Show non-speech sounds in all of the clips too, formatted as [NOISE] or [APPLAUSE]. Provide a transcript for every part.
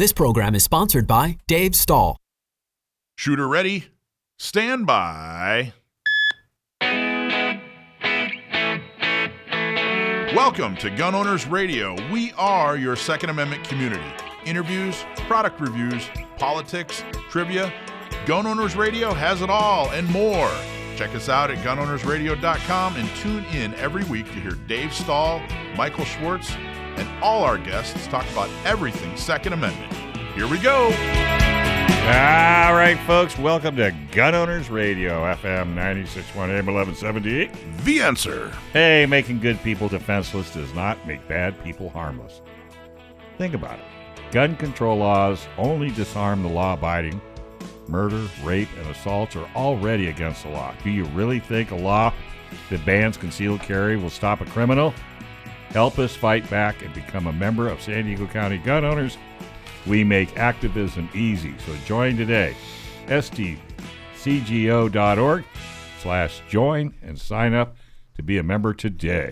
This program is sponsored by Dave Stahl. Shooter ready? Stand by. Welcome to Gun Owners Radio. We are your Second Amendment community. Interviews, product reviews, politics, trivia. Gun Owners Radio has it all and more. Check us out at gunownersradio.com and tune in every week to hear Dave Stahl, Michael Schwartz, and all our guests talk about everything Second Amendment. Here we go. All right, folks, welcome to Gun Owners Radio, FM 961 AM 1178. The answer. Hey, making good people defenseless does not make bad people harmless. Think about it. Gun control laws only disarm the law abiding. Murder, rape, and assaults are already against the law. Do you really think a law that bans concealed carry will stop a criminal? Help us fight back and become a member of San Diego County Gun Owners. We make activism easy. So join today. sdcgo.org slash join and sign up to be a member today.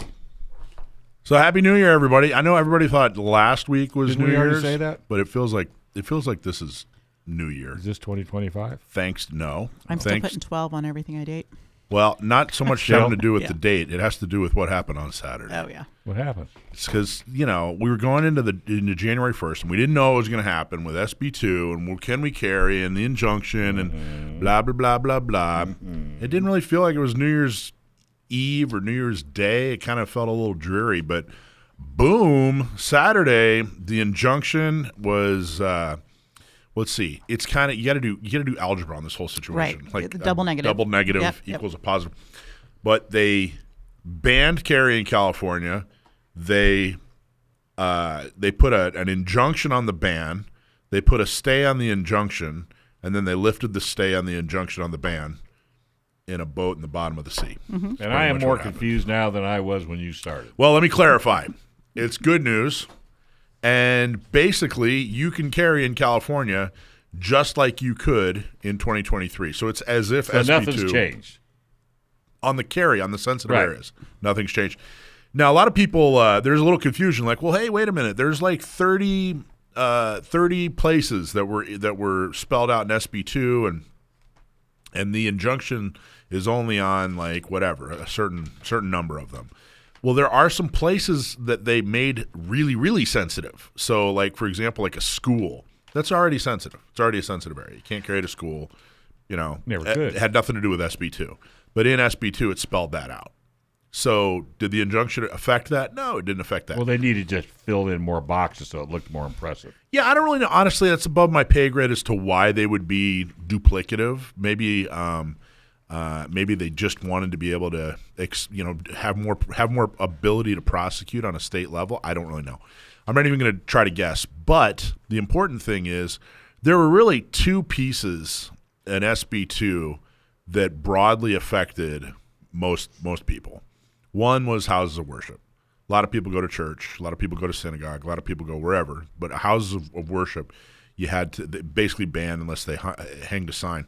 So happy New Year, everybody! I know everybody thought last week was Didn't New we already Year's, say that? but it feels like it feels like this is New Year. Is this 2025? Thanks, no. I'm still Thanks. putting 12 on everything I date. Well, not so much having to do with Yeah. the date. It has to do with what happened on Saturday. Oh, yeah. What happened? It's because you know we were going into the into January first, and we didn't know it was going to happen with SB two and well, can we carry and the injunction and blah blah blah blah blah. It didn't really feel like it was New Year's Eve or New Year's Day. It kind of felt a little dreary, but boom, Saturday the injunction was. Uh, let's see. It's kind of you got to do you got to do algebra on this whole situation. Right. The double uh, negative. Double negative Yep, yep. equals a positive. But they banned carry in California. They uh, they put a, an injunction on the ban. They put a stay on the injunction, and then they lifted the stay on the injunction on the ban in a boat in the bottom of the sea. Mm-hmm. And I am more confused now than I was when you started. Well, let me clarify. It's good news. And basically, you can carry in California just like you could in 2023. So it's as if So SB2 nothing's changed. on the carry on the sensitive Right. areas. Nothing's changed. Now, a lot of people, uh, there's a little confusion. Like, well, hey, wait a minute. There's like 30, uh, 30 places that were that were spelled out in SB two, and and the injunction is only on like whatever a certain certain number of them. Well, there are some places that they made really really sensitive. So, like for example, like a school that's already sensitive. It's already a sensitive area. You can't carry to school. You know, Never could. it had nothing to do with SB two, but in SB two it spelled that out. So, did the injunction affect that? No, it didn't affect that. Well, they needed to just fill in more boxes so it looked more impressive. Yeah, I don't really know. Honestly, that's above my pay grade as to why they would be duplicative. Maybe, um, uh, maybe they just wanted to be able to, ex, you know, have more have more ability to prosecute on a state level. I don't really know. I'm not even going to try to guess. But the important thing is there were really two pieces in SB two that broadly affected most most people. One was houses of worship. A lot of people go to church. A lot of people go to synagogue. A lot of people go wherever. But houses of, of worship, you had to basically ban unless they hu- hanged a sign.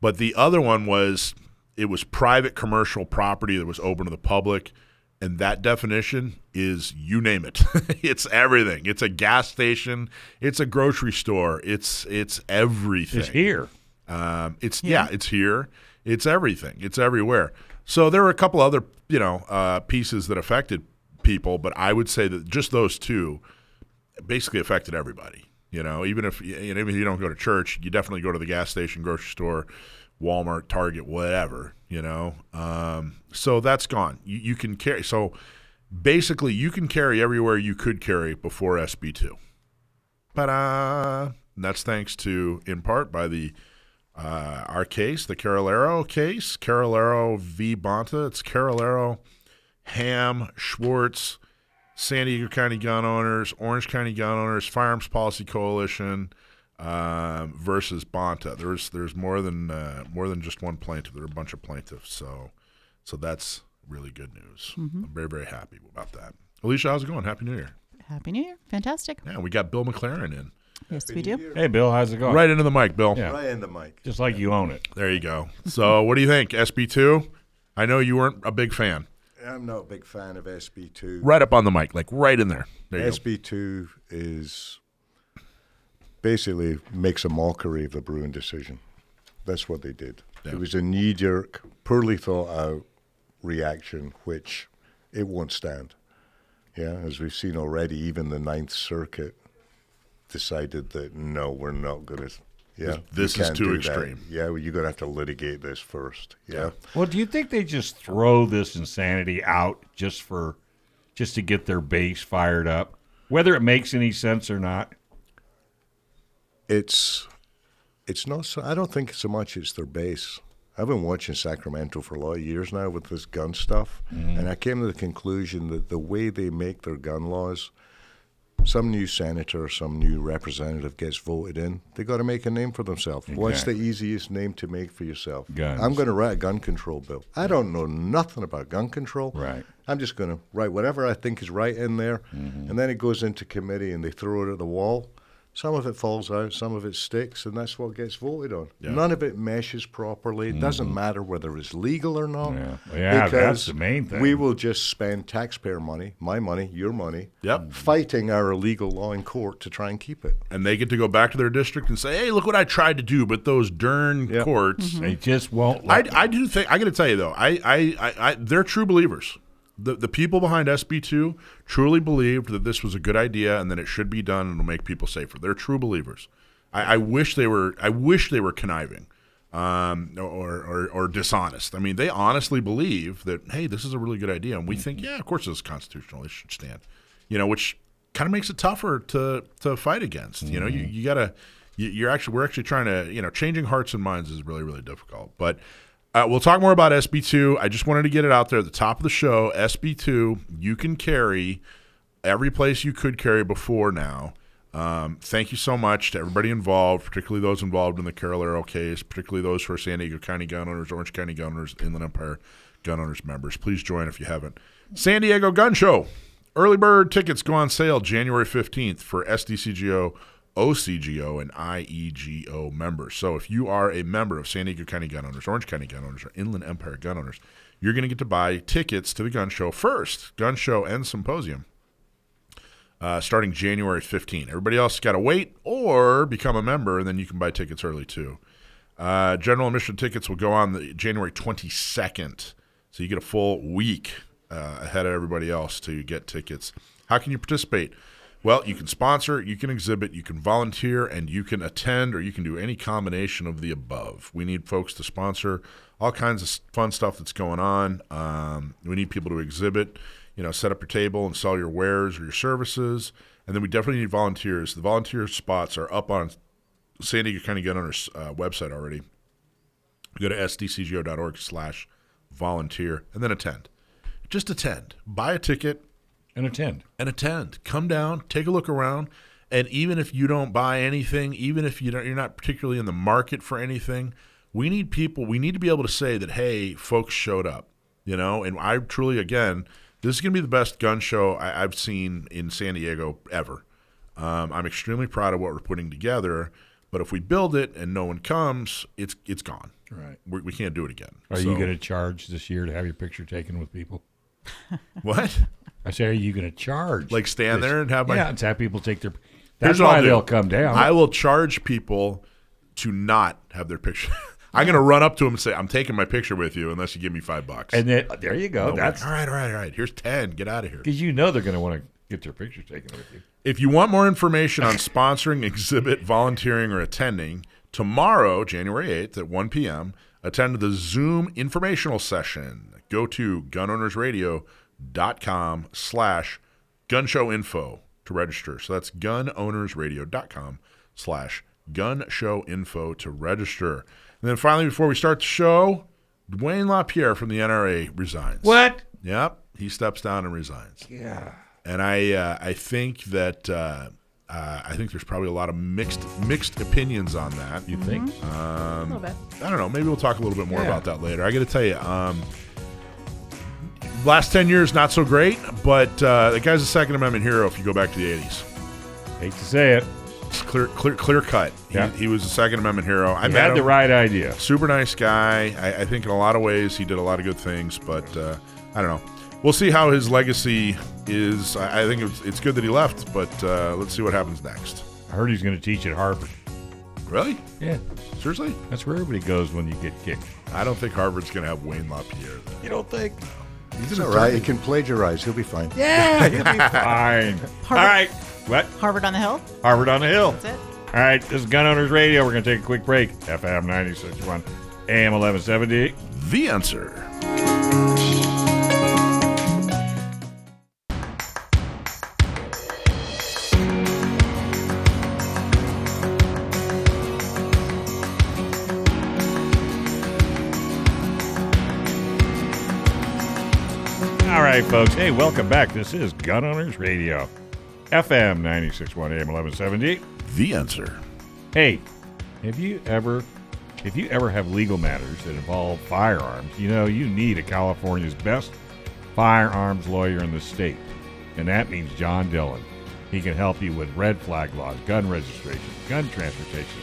But the other one was it was private commercial property that was open to the public, and that definition is you name it. [LAUGHS] it's everything. It's a gas station. It's a grocery store. It's it's everything. It's here. Um, it's yeah. it's here. It's everything. It's everywhere. So there were a couple other you know uh, pieces that affected people, but I would say that just those two basically affected everybody. You know, even if you know, even if you don't go to church, you definitely go to the gas station, grocery store, Walmart, Target, whatever. You know, um, so that's gone. You, you can carry. So basically, you can carry everywhere you could carry before SB two. Ta-da! That's thanks to, in part, by the uh, our case, the Carralero case, Carralero v. Bonta. It's Carralero, Ham, Schwartz, San Diego County Gun Owners, Orange County Gun Owners, Firearms Policy Coalition um, versus Bonta. There's there's more than uh, more than just one plaintiff. There are a bunch of plaintiffs. So so that's really good news. I'm very very happy about that. Alicia, how's it going? Happy New Year. Happy New Year. Fantastic. Yeah, we got Bill McLaren in. Yes, we do. Hey, Bill, how's it going? Right into the mic, Bill. Yeah. Right into the mic. Just like you own it. There you go. So, [LAUGHS] what do you think, SB2? I know you weren't a big fan. I'm not a big fan of SB2. Right up on the mic, like right in there. There. SB2 is basically makes a mockery of the Bruen decision. That's what they did. Yeah. It was a knee jerk, poorly thought out reaction, which it won't stand. Yeah, as we've seen already, even the Ninth Circuit decided that no, we're not going to. Yeah, This we is too do that. extreme. Yeah, well, you're going to have to litigate this first. Yeah. Well, do you think they just throw this insanity out just for just to get their base fired up, whether it makes any sense or not? it's it's not so I don't think so much it's their base. I've been watching Sacramento for a lot of years now with this gun stuff, mm-hmm. and I came to the conclusion that the way they make their gun laws, some new senator, or some new representative gets voted in, they got to make a name for themselves. What's the easiest name to make for yourself? Guns. I'm going to write a gun control bill. I don't know nothing about gun control. Right. I'm just going to write whatever I think is right in there, mm-hmm. and then it goes into committee and they throw it at the wall. Some of it falls out, some of it sticks, and that's what gets voted on. Yeah. None of it meshes properly. It doesn't mm-hmm. matter whether it's legal or not. Yeah. Yeah, that's because the main thing. We will just spend taxpayer money, my money, your money, Yep. fighting our illegal law in court to try and keep it. and they get to go back to their district and say, "Hey, look what I tried to do," but those darn Yep. courts. They just won't. I, Let I do think I got to tell you though, I, I, I, I they're true believers. The the people behind SB two truly believed that this was a good idea and that it should be done and it'll make people safer. They're true believers. I, I wish they were. I wish they were conniving, um, or, or or dishonest. I mean, they honestly believe that hey, this is a really good idea, and we think yeah, of course this is constitutional. It should stand. You know, which kind of makes it tougher to to fight against. You know, you, you gotta. you- You're actually we're actually trying to you know changing hearts and minds is really really difficult. But uh, we'll talk more about SB2. I just wanted to get it out there at the top of the show. SB2, you can carry every place you could carry before now. Um, thank you so much to everybody involved, particularly those involved in the Carralero case, particularly those who are San Diego County gun owners, Orange County gun owners, Inland Empire gun owners members. Please join if you haven't. San Diego Gun Show. Early bird tickets go on sale January 15th for SDCGO, OCGO, and IEGO members. So if you are a member of San Diego County gun owners, Orange County gun owners, or Inland Empire gun owners, you're going to get to buy tickets to the gun show first, gun show and symposium uh, starting January 15. Everybody else got to wait or become a member, and then you can buy tickets early too. Uh, general admission tickets will go on the January 22nd, so you get a full week uh, ahead of everybody else to get tickets. How can you participate? Well, you can sponsor, you can exhibit, you can volunteer, and you can attend, or you can do any combination of the above. We need folks to sponsor all kinds of fun stuff that's going on. Um, we need people to exhibit, you know, set up your table and sell your wares or your services. And then we definitely need volunteers. The volunteer spots are up on San Diego County Gun Owners uh, website already. Go to sdcgo.org slash volunteer and then attend. Just attend. Buy a ticket and attend. and attend. Come down, take a look around, and even if you don't buy anything, even if you don't, you're not particularly in the market for anything, we need people. We need to be able to say that, hey, folks showed up. You know, and I truly, again, this is going to be the best gun show I, I've seen in San Diego ever. Um, I'm extremely proud of what we're putting together. But if we build it and no one comes, it's it's gone. Right. We, we can't do it again. Are So- you going to charge this year to have your picture taken with people? [LAUGHS] what? I say, are you going to charge? Like stand this- there and have my yeah, and have people take their. That's what why they'll come down. I will charge people to not have their picture. [LAUGHS] I'm going to run up to them and say, "I'm taking my picture with you unless you give me five bucks." and then there you go. That's all right, all right, all right. Here's ten. Get out of here. because you know they're going to want to get their picture taken with you. If you want more information on sponsoring, [LAUGHS] exhibit, volunteering, or attending, tomorrow, January 8th at 1 p.m., attend the Zoom informational session. Go to gunownersradio.com slash gunshow info to register. So that's gunownersradio.com slash gunshow info to register. And then finally, before we start the show, Dwayne LaPierre from the NRA resigns. What? Yep. He steps down and resigns Yeah. and I uh, I think that uh, uh, I think there's probably a lot of mixed mixed opinions on that. You think? a little bit. I don't know. Maybe we'll talk a little bit more Yeah. about that later. I got to tell you, um, last ten years not so great, but uh, the guy's a Second Amendment hero. If you go back to the '80s, Hate to say it. it's clear clear clear cut. He, Yeah. he was a Second Amendment hero. I You met had him. the right idea. super nice guy. I, I think in a lot of ways he did a lot of good things, but uh, I don't know. We'll see how his legacy is. I, I think it's, it's good that he left, but uh, let's see what happens next. I heard he's going to teach at Harvard. Really? Yeah, Seriously? that's where everybody goes when you get kicked. I don't think Harvard's going to have Wayne LaPierre. there. You don't think? He's an all right. He can plagiarize. He'll be fine. Yeah, [LAUGHS] he'll be fine. [LAUGHS] All right. What? Harvard on the Hill. Harvard on the Hill. That's it. All right, this is Gun Owners Radio. We're going to take a quick break. FM 96.1, AM 1170. The answer. Right, folks. Hey, welcome back. This is Gun Owners Radio. FM 96.1, AM 1170. The answer. Hey, have you ever, if you ever have legal matters that involve firearms, you know you need a California's best firearms lawyer in the state, and that means John Dillon. He can help you with red flag laws, gun registration, gun transportation,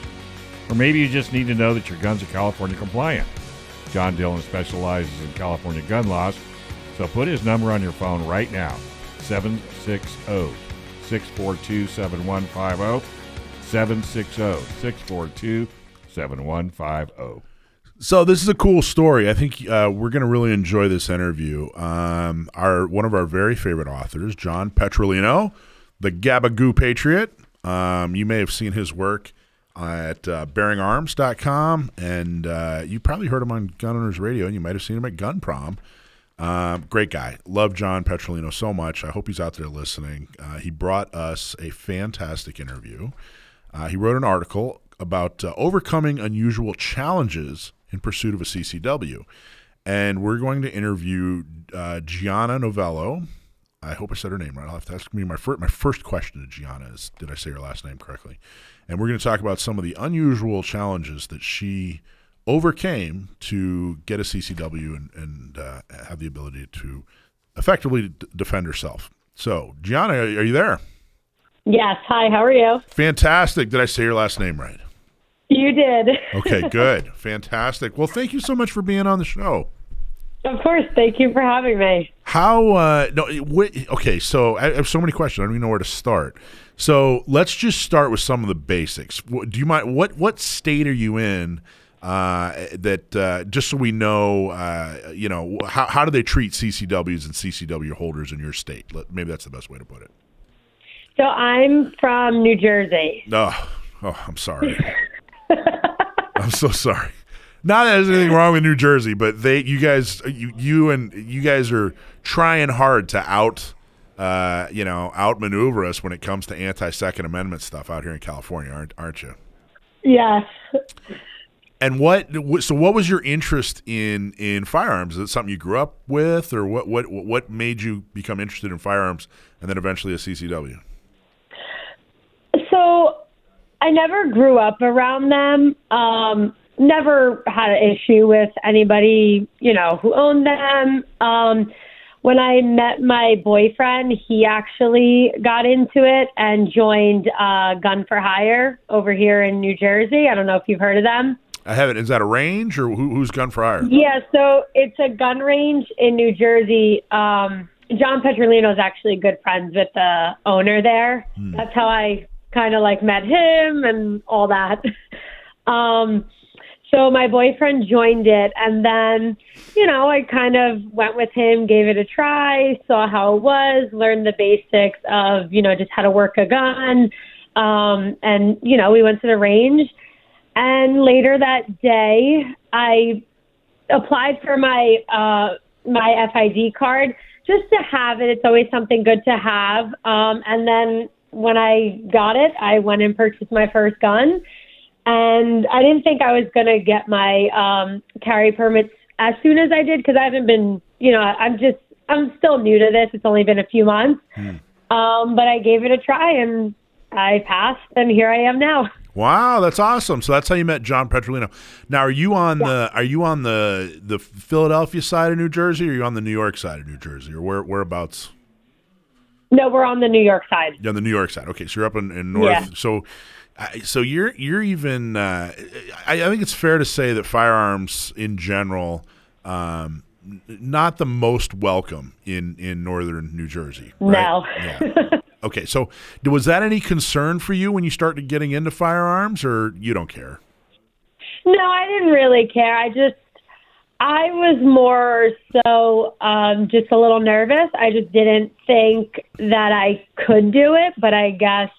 or maybe you just need to know that your guns are California compliant. John Dillon specializes in California gun laws, so put his number on your phone right now 760 642 7150. 760 642 7150. So this is a cool story. I think uh, we're going to really enjoy this interview. Um, our one of our very favorite authors, John Petrolino, the Gabagoo Patriot. Um, you may have seen his work at uh, BearingArms.com, and uh, you probably heard him on Gun Owners Radio, and you might have seen him at Gun Prom. Um, great guy. Love John Petrolino so much. I hope he's out there listening. Uh, he brought us a fantastic interview. Uh, he wrote an article about uh, overcoming unusual challenges in pursuit of a CCW. And we're going to interview uh, Gianna Novello. I hope I said her name right. I'll have to ask me my, fir- my first question to Gianna is Did I say her last name correctly? And we're going to talk about some of the unusual challenges that she overcame to get a CCW and, and uh, have the ability to effectively d- defend herself. So, Gianna, are are you there? Yes. Hi, how are you? Fantastic. Did I say your last name right? You did. Okay, [LAUGHS] good. Fantastic. Well, thank you so much for being on the show. Of course. Thank you for having me. How, uh, no, wait, okay, so I have so many questions. I don't even know where to start. So let's just start with some of the basics. What, do you mind, what, what state are you in? Uh, that uh, just so we know, uh, you know, how, how do they treat CCWs and CCW holders in your state? Let- Maybe that's the best way to put it. So I'm from New Jersey. Oh, oh I'm sorry. [LAUGHS] I'm so sorry. Not that there's anything wrong with New Jersey, but they, you guys, you, you and you guys are trying hard to out, uh, you know, outmaneuver us when it comes to anti Second Amendment stuff out here in California, aren't aren't you? Yes. And what? So, what was your interest in in firearms? Is it something you grew up with, or what? What what made you become interested in firearms, and then eventually a CCW? So I never grew up around them. Um, never had an issue with anybody, you know, who owned them. Um, when I met my boyfriend, he actually got into it and joined uh, Gun for Hire over here in New Jersey. I don't know if you've heard of them. I haven't. Is that a range or who, who's gun for hire? Yeah, so it's a gun range in New Jersey. Um, John Petrolino is actually good friends with the owner there. That's how I kind of like met him and all that. [LAUGHS] um, so my boyfriend joined it, and then, you know, I kind of went with him, gave it a try, saw how it was, learned the basics of, you know, just how to work a gun. Um, and, you know, we went to the range. And later that day, I applied for my uh, my FID card just to have it. It's always something good to have. Um, and then when I got it, I went and purchased my first gun. And I didn't think I was going to get my um, carry permits as soon as I did because I haven't been, you know, I'm just, I'm still new to this. It's only been a few months. Um, but I gave it a try and I passed, and here I am now. [LAUGHS] Wow, that's awesome. So that's how you met John Petrolino. Now, are you on the are you on the the Philadelphia side of New Jersey, or are you on the New York side of New Jersey, or where whereabouts? No, we're on the New York side. You're on the New York side. Okay, so you're up in, in North. Yeah. So, so you're you're even. Uh, I, I think it's fair to say that firearms in general, um, not the most welcome in in northern New Jersey. Right? No. Yeah. [LAUGHS] Okay, so was that any concern for you when you started getting into firearms, or you don't care? No, I didn't really care. I just, I was more so um, just a little nervous. I just didn't think that I could do it, but I guess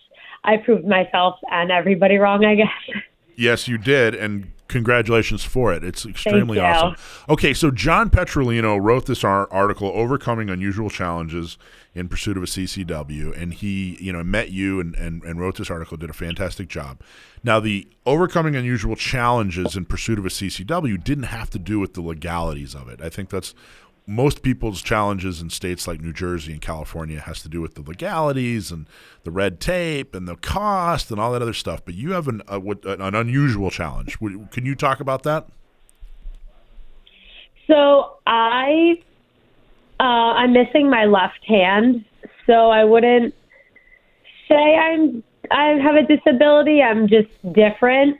I proved myself and everybody wrong, I guess. [LAUGHS] Yes, you did, and congratulations for it. It's extremely awesome. Okay, so John Petrolino wrote this ar- article, "Overcoming Unusual Challenges in Pursuit of a CCW," and he, you know, met you and, and, and wrote this article. Did a fantastic job. Now, the overcoming unusual challenges in pursuit of a CCW didn't have to do with the legalities of it. I think that's most people's challenges in states like New Jersey and California has to do with the legalities and the red tape and the cost and all that other stuff. But you have an a, an unusual challenge. Can you talk about that? So I uh, I'm missing my left hand, so I wouldn't say I'm I have a disability. I'm just different.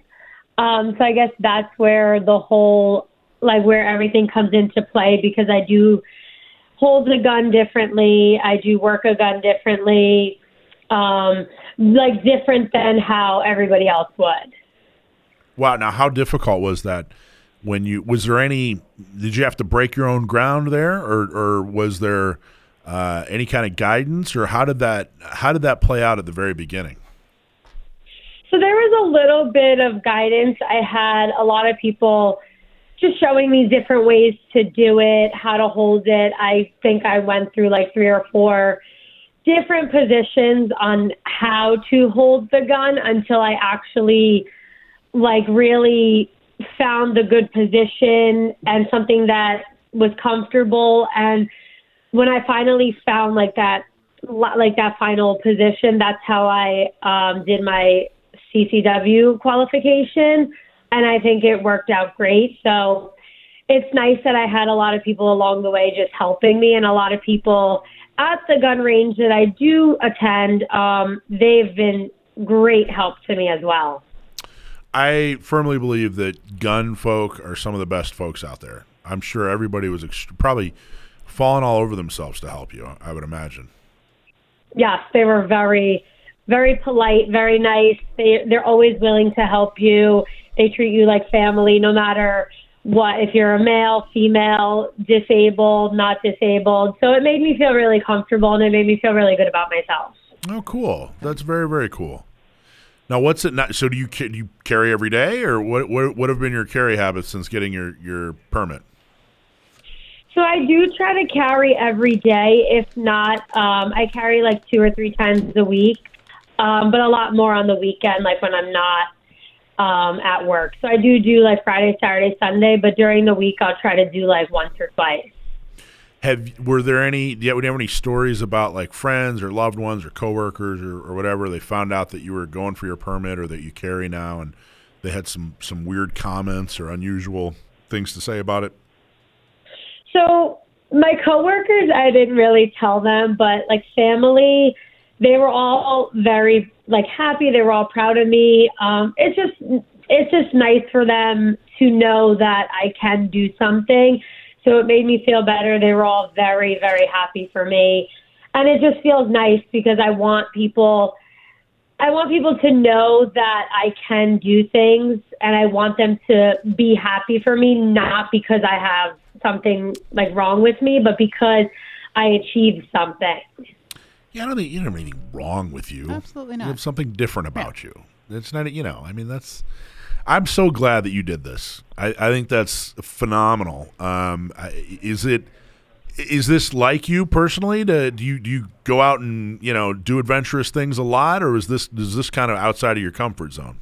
Um, so I guess that's where the whole like where everything comes into play because I do hold the gun differently. I do work a gun differently, um, like different than how everybody else would. Wow. Now, how difficult was that? When you was there any? Did you have to break your own ground there, or or was there uh, any kind of guidance, or how did that how did that play out at the very beginning? So there was a little bit of guidance. I had a lot of people just showing me different ways to do it, how to hold it. I think I went through like three or four different positions on how to hold the gun until I actually like really found the good position and something that was comfortable and when I finally found like that like that final position that's how I um did my CCW qualification and I think it worked out great. So it's nice that I had a lot of people along the way just helping me, and a lot of people at the gun range that I do attend, um, they've been great help to me as well. I firmly believe that gun folk are some of the best folks out there. I'm sure everybody was ext- probably falling all over themselves to help you. I would imagine. Yes, they were very, very polite, very nice. They they're always willing to help you. They treat you like family, no matter what, if you're a male, female, disabled, not disabled. So it made me feel really comfortable and it made me feel really good about myself. Oh, cool. That's very, very cool. Now, what's it not? So, do you do you carry every day, or what? What, what have been your carry habits since getting your your permit? So I do try to carry every day. If not, um, I carry like two or three times a week, um, but a lot more on the weekend, like when I'm not um, at work. So I do do like Friday, Saturday, Sunday, but during the week I'll try to do like once or twice. Have were there any? Do you have any stories about like friends or loved ones or coworkers or, or whatever? They found out that you were going for your permit or that you carry now, and they had some some weird comments or unusual things to say about it. So my coworkers, I didn't really tell them, but like family, they were all very like happy. They were all proud of me. Um, it's just it's just nice for them to know that I can do something. So it made me feel better. They were all very very happy for me, and it just feels nice because I want people. I want people to know that I can do things and I want them to be happy for me, not because I have something like wrong with me, but because I achieved something. Yeah, I don't think you don't have anything wrong with you. Absolutely You not. have something different about you. It's not, you know, I mean, that's. I'm so glad that you did this. I, I think that's phenomenal. Um, is it? Is this like you personally? To, do you do you go out and you know do adventurous things a lot, or is this is this kind of outside of your comfort zone?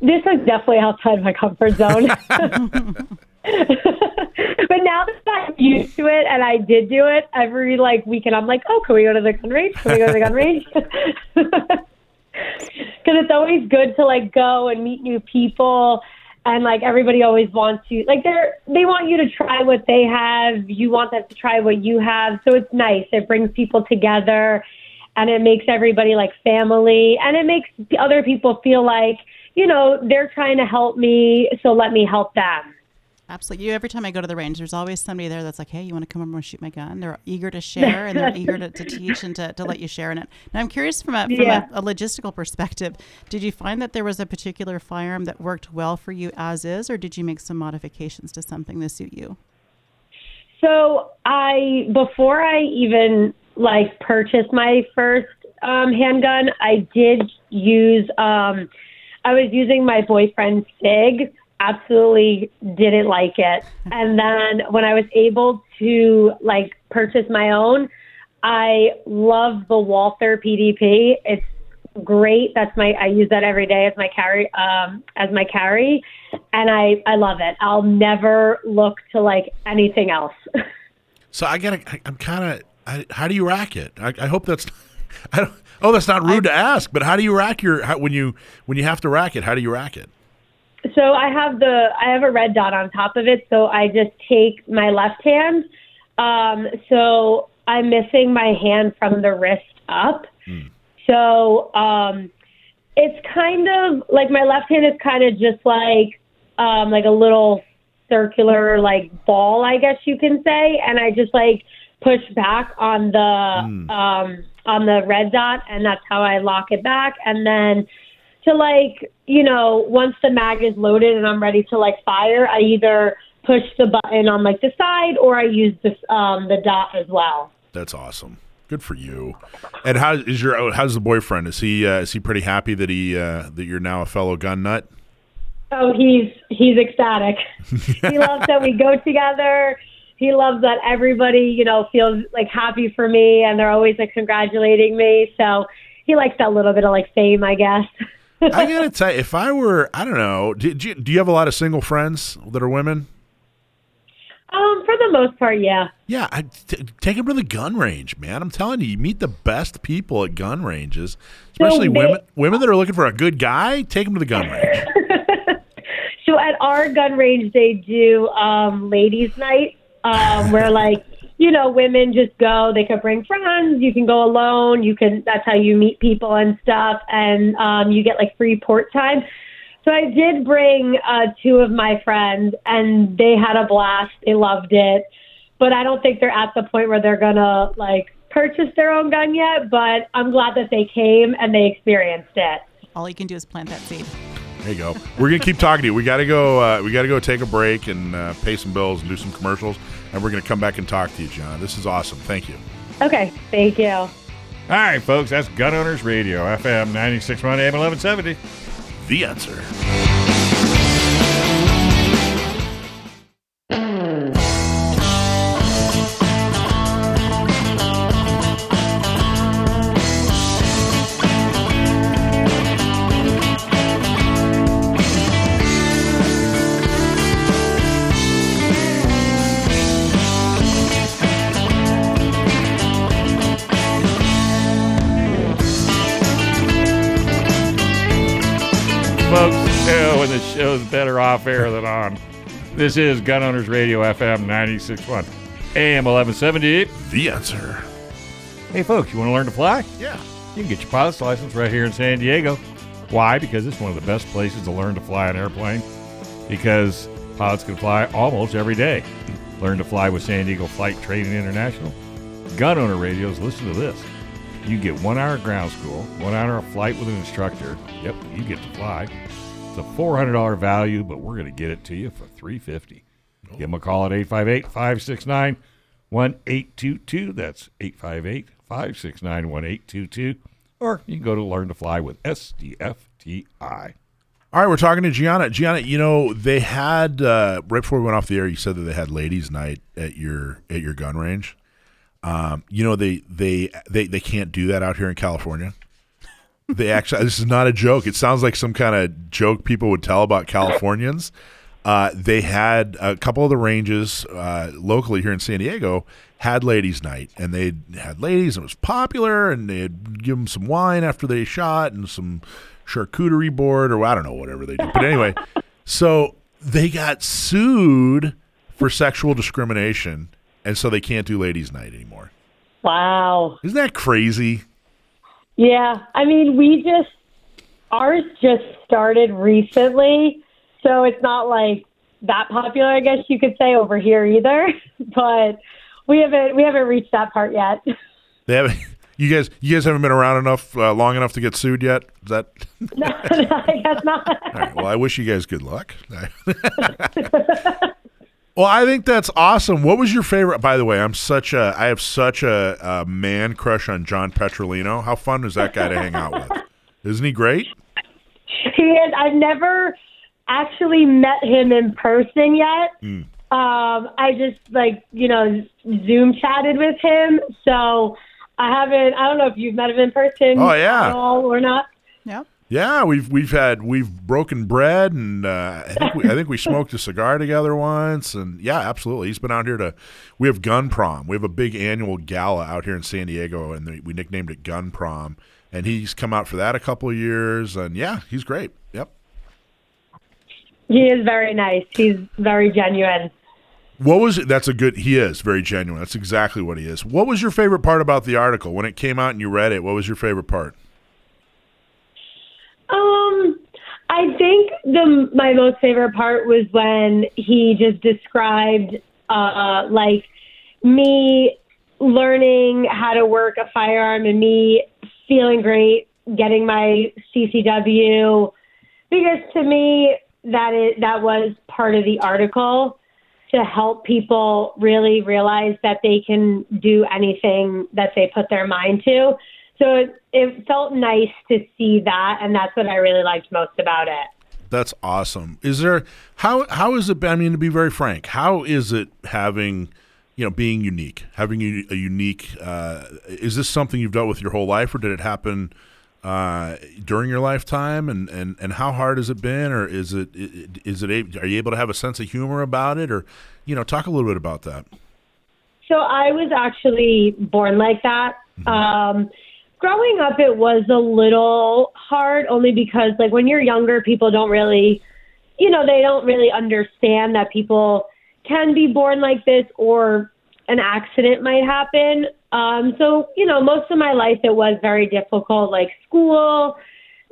This is definitely outside my comfort zone. [LAUGHS] [LAUGHS] [LAUGHS] but now that I'm used to it and I did do it every like weekend, I'm like, oh, can we go to the gun range? Can we go to the gun range? [LAUGHS] Because it's always good to like go and meet new people, and like everybody always wants you like they're they want you to try what they have. You want them to try what you have, so it's nice. It brings people together, and it makes everybody like family, and it makes other people feel like you know they're trying to help me, so let me help them. Absolutely. You, every time I go to the range, there's always somebody there that's like, hey, you want to come over and shoot my gun? They're eager to share and they're [LAUGHS] eager to, to teach and to, to let you share in it. Now, I'm curious from, a, from Yeah. a, a logistical perspective, did you find that there was a particular firearm that worked well for you as is, or did you make some modifications to something to suit you? So I before I even like purchased my first um, handgun, I did use um, I was using my boyfriend's Sig. Absolutely didn't like it. [LAUGHS] And then when I was able to like purchase my own, I love the Walther PDP. It's great. That's my I use that every day as my carry um as my carry and I I love it. I'll never look to like anything else. [LAUGHS] So I gotta. I, I'm kind of. How do you rack it? I, I hope that's. [LAUGHS] I don't. Oh, that's not rude to ask, but how do you rack your how, when you when you have to rack it? How do you rack it? So I have the I have a red dot on top of it, so I just take my left hand. Um so I'm missing my hand from the wrist up. So um it's kind of like my left hand is kind of just like um like a little circular like ball I guess you can say and I just like push back on the um on the red dot and that's how I lock it back and then to like you know once the mag is loaded and I'm ready to like fire I either push the button on like the side or I use this um the dot as well. That's awesome. Good for you. And how is your how's the boyfriend? Is he uh, is he pretty happy that he uh, that you're now a fellow gun nut? Oh, he's he's ecstatic. [LAUGHS] he loves that we go together. He loves that everybody, you know, feels like happy for me and they're always like congratulating me. So he likes that little bit of like fame, I guess. [LAUGHS] [LAUGHS] I gotta tell you, if I were, I don't know, do, do, you, do you have a lot of single friends that are women? um, for the most part, yeah. Yeah, I, t- take them to the gun range, man. I'm telling you, you meet the best people at gun ranges, especially they- women. Women that are looking for a good guy, take them to the gun range. [LAUGHS] So at our gun range, they do um, ladies' night, um, where like you know women just go. They could bring friends. You can go alone. You can. That's how you meet people and stuff, and um, you get like free port time. So I did bring uh, two of my friends, and they had a blast. They loved it, but I don't think they're at the point where they're gonna like purchase their own gun yet. But I'm glad that they came and they experienced it. All you can do is plant that seed. There you go. We're gonna keep talking to you. We gotta go. Uh, we gotta go take a break and uh, pay some bills and do some commercials, and we're gonna come back and talk to you, John. This is awesome. Thank you. Okay, thank you. All right, folks, that's Gun Owners Radio, FM 961 AM 1170. The answer. When the show's better off air than on. This is Gun Owners Radio FM 961 AM 1170. The answer. Hey, folks, you want to learn to fly? Yeah. You can get your pilot's license right here in San Diego. Why? Because it's one of the best places to learn to fly an airplane. Because pilots can fly almost every day. Learn to fly with San Diego Flight Training International. Gun owner radios, listen to this. You get one hour of ground school, one hour of flight with an instructor. Yep, you get to fly. It's a $400 value, but we're going to get it to you for $350. Give them a call at 858 569 1822. That's 858 569 1822. Or you can go to Learn to Fly with SDFTI. All right, we're talking to Gianna. Gianna, you know they had uh, right before we went off the air. You said that they had ladies' night at your at your gun range. Um, you know they they they they can't do that out here in California. They actually this is not a joke. It sounds like some kind of joke people would tell about Californians. Uh, they had a couple of the ranges uh, locally here in San Diego had ladies' night, and they had ladies. And it was popular, and they'd give them some wine after they shot and some charcuterie board, or I don't know whatever they do. But anyway, [LAUGHS] so they got sued for sexual discrimination, and so they can't do ladies' night anymore. Wow. Isn't that crazy? Yeah, I mean, we just ours just started recently, so it's not like that popular, I guess you could say, over here either. [LAUGHS] But we haven't we haven't reached that part yet. [LAUGHS] They haven't. You guys, you guys haven't been around enough, uh, long enough to get sued yet. Is that? [LAUGHS] no, I guess not. All right. Well, I wish you guys good luck. Well, I think that's awesome. What was your favorite? By the way, I'm such a I have such a, a man crush on John Petrolino. How fun is that guy to hang out with? [LAUGHS] Isn't he great? He is. I've never actually met him in person yet. Mm. Um, I just like you know Zoom chatted with him, so I haven't. I don't know if you've met him in person. Oh, yeah. at all or not. Yep. Yeah, we've we've had we've broken bread, and uh, I think we, I think we [LAUGHS] smoked a cigar together once, and yeah, absolutely. He's been out here to. We have Gun Prom. We have a big annual gala out here in San Diego, and we nicknamed it Gun Prom. And he's come out for that a couple of years, and yeah, he's great. Yep. He is very nice. He's very genuine. What was it? That's a good. He is very genuine. That's exactly what he is. What was your favorite part about the article when it came out and you read it? What was your favorite part? I think the my most favorite part was when he just described uh like me learning how to work a firearm and me feeling great getting my CCW because to me that is that was part of the article to help people really realize that they can do anything that they put their mind to. So it, it felt nice to see that, and that's what I really liked most about it. That's awesome. Is there how how is it? I mean, to be very frank, how is it having you know being unique, having a, a unique? Uh, is this something you've dealt with your whole life, or did it happen uh, during your lifetime? And, and and how hard has it been, or is it is it are you able to have a sense of humor about it, or you know talk a little bit about that? So I was actually born like that. Um, growing up, it was a little hard only because, like, when you're younger, people don't really, you know, they don't really understand that people can be born like this or an accident might happen. Um, so, you know, most of my life it was very difficult, like school,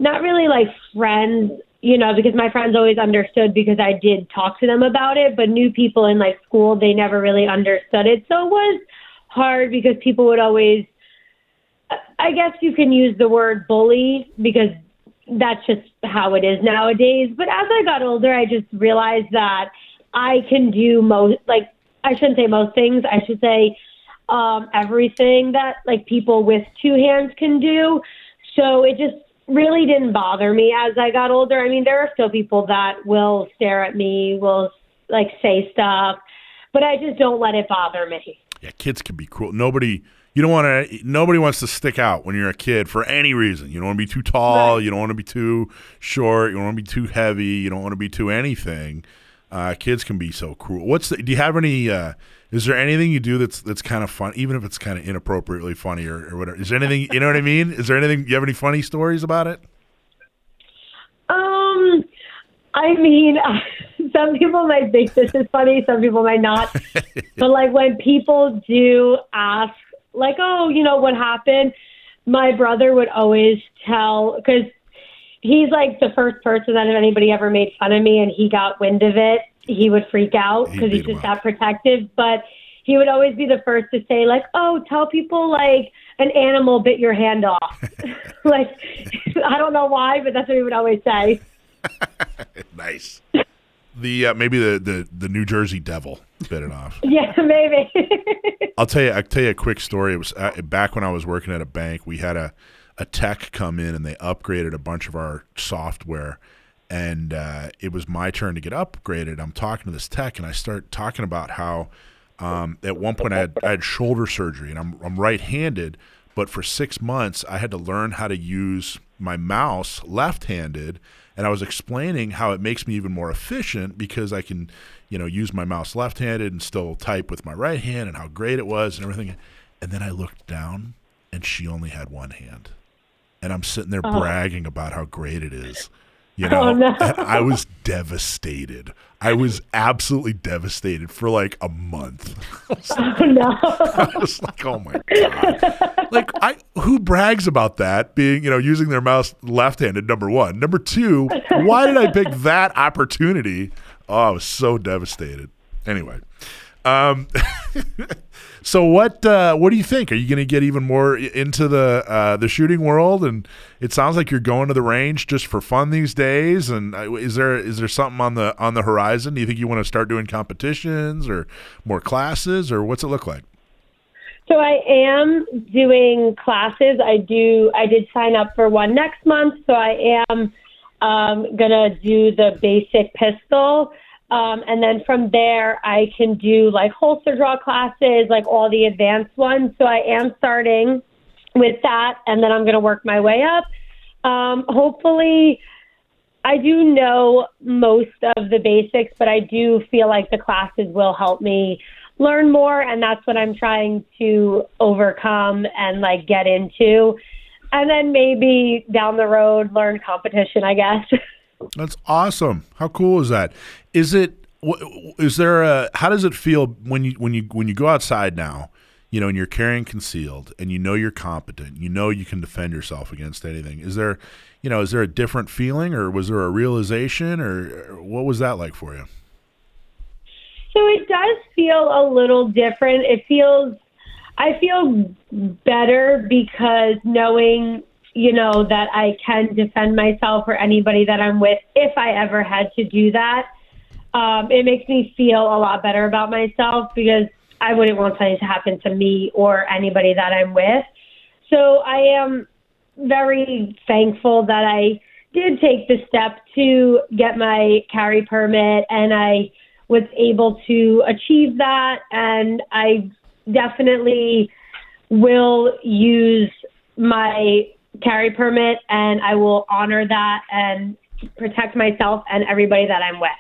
not really like friends, you know, because my friends always understood because I did talk to them about it, but new people in like school, they never really understood it. So it was hard because people would always I guess you can use the word bully because that's just how it is nowadays. But as I got older, I just realized that I can do most, like, I shouldn't say most things, I should say um, everything that, like, people with two hands can do. So it just really didn't bother me as I got older. I mean, there are still people that will stare at me, will, like, say stuff, but I just don't let it bother me. Yeah, kids can be cruel. Nobody you don't want to nobody wants to stick out when you're a kid for any reason. You don't want to be too tall Right. you don't want to be too short you don't want to be too heavy you don't want to be too anything. Uh, kids can be so cruel. What's the, do you have any uh, is there anything you do that's that's kind of fun even if it's kind of inappropriately funny or, or whatever is there anything you know what i mean? Is there anything you have any funny stories about it? Um, I mean, [LAUGHS] some people might think this is funny, some people might not. [LAUGHS] but like when people do ask, like, oh, you know what happened? My brother would always tell because he's like the first person that if anybody ever made fun of me and he got wind of it, he would freak out because he's just that protective. But he would always be the first to say, like, oh, tell people like an animal bit your hand off. [LAUGHS] [LAUGHS] like, I don't know why, but that's what he would always say. [LAUGHS] nice the uh, maybe the, the the new jersey devil bit it off [LAUGHS] Yeah, maybe. I'll tell you. I'll tell you a quick story. It was uh, back when I was working at a bank. We had a a tech come in and they upgraded a bunch of our software, and uh, it was my turn to get upgraded. I'm talking to this tech, and I start talking about how um, at one point I had, I had shoulder surgery, and I'm I'm right-handed, but for six months I had to learn how to use my mouse left-handed. And I was explaining how it makes me even more efficient because I can, you know, use my mouse left-handed and still type with my right hand, and how great it was and everything. And then I looked down, and she only had one hand, and I'm sitting there oh. bragging about how great it is. You know, Oh, no. [LAUGHS] I was devastated. I was absolutely devastated for like a month. [LAUGHS] oh no. [LAUGHS] I was like, "Oh my god!" Like, I who brags about that being, you know, using their mouse left-handed? Number one, number two. Why did I pick that opportunity Oh, I was so devastated. Anyway, um, so what uh, what do you think? Are you going to get even more into the uh, the shooting world? And it sounds like you're going to the range just for fun these days. And uh, is there is there something on the on the horizon? Do you think you want to start doing competitions or more classes, or what's it look like? So I am doing classes. I do. I did sign up for one next month, so I am um, gonna do the basic pistol. Um, and then from there, I can do like holster draw classes, like all the advanced ones. So I am starting with that, and then I'm going to work my way up. Um, hopefully, I do know most of the basics, but I do feel like the classes will help me learn more, and that's what I'm trying to overcome and like get into. And then maybe down the road, learn competition, I guess. [LAUGHS] That's awesome. How cool is that? Is it? Is there a? How does it feel when you when you when you go outside now? You know, and you're carrying concealed, and you know you're competent. You know you can defend yourself against anything. Is there, you know, is there a different feeling, or was there a realization, or what was that like for you? So it does feel a little different. It feels, I feel better because knowing you know, that I can defend myself or anybody that I'm with if I ever had to do that. Um, it makes me feel a lot better about myself because I wouldn't want something to happen to me or anybody that I'm with. So I am very thankful that I did take the step to get my carry permit and I was able to achieve that. And I definitely will use my carry permit, and I will honor that and protect myself and everybody that I'm with.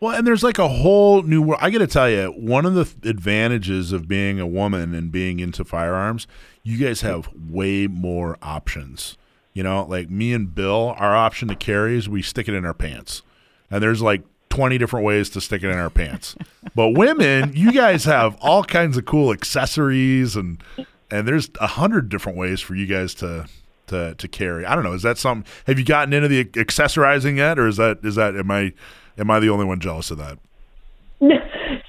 Well, and there's like a whole new world. I got to tell you, one of the advantages of being a woman and being into firearms, you guys have way more options. You know, like me and Bill, our option to carry is we stick it in our pants. And there's like 20 different ways to stick it in our pants. but women, you guys have all kinds of cool accessories and and there's a hundred different ways for you guys to to to carry. I don't know. Is that something? Have you gotten into the accessorizing yet, or is that is that am I am I the only one jealous of that? [LAUGHS]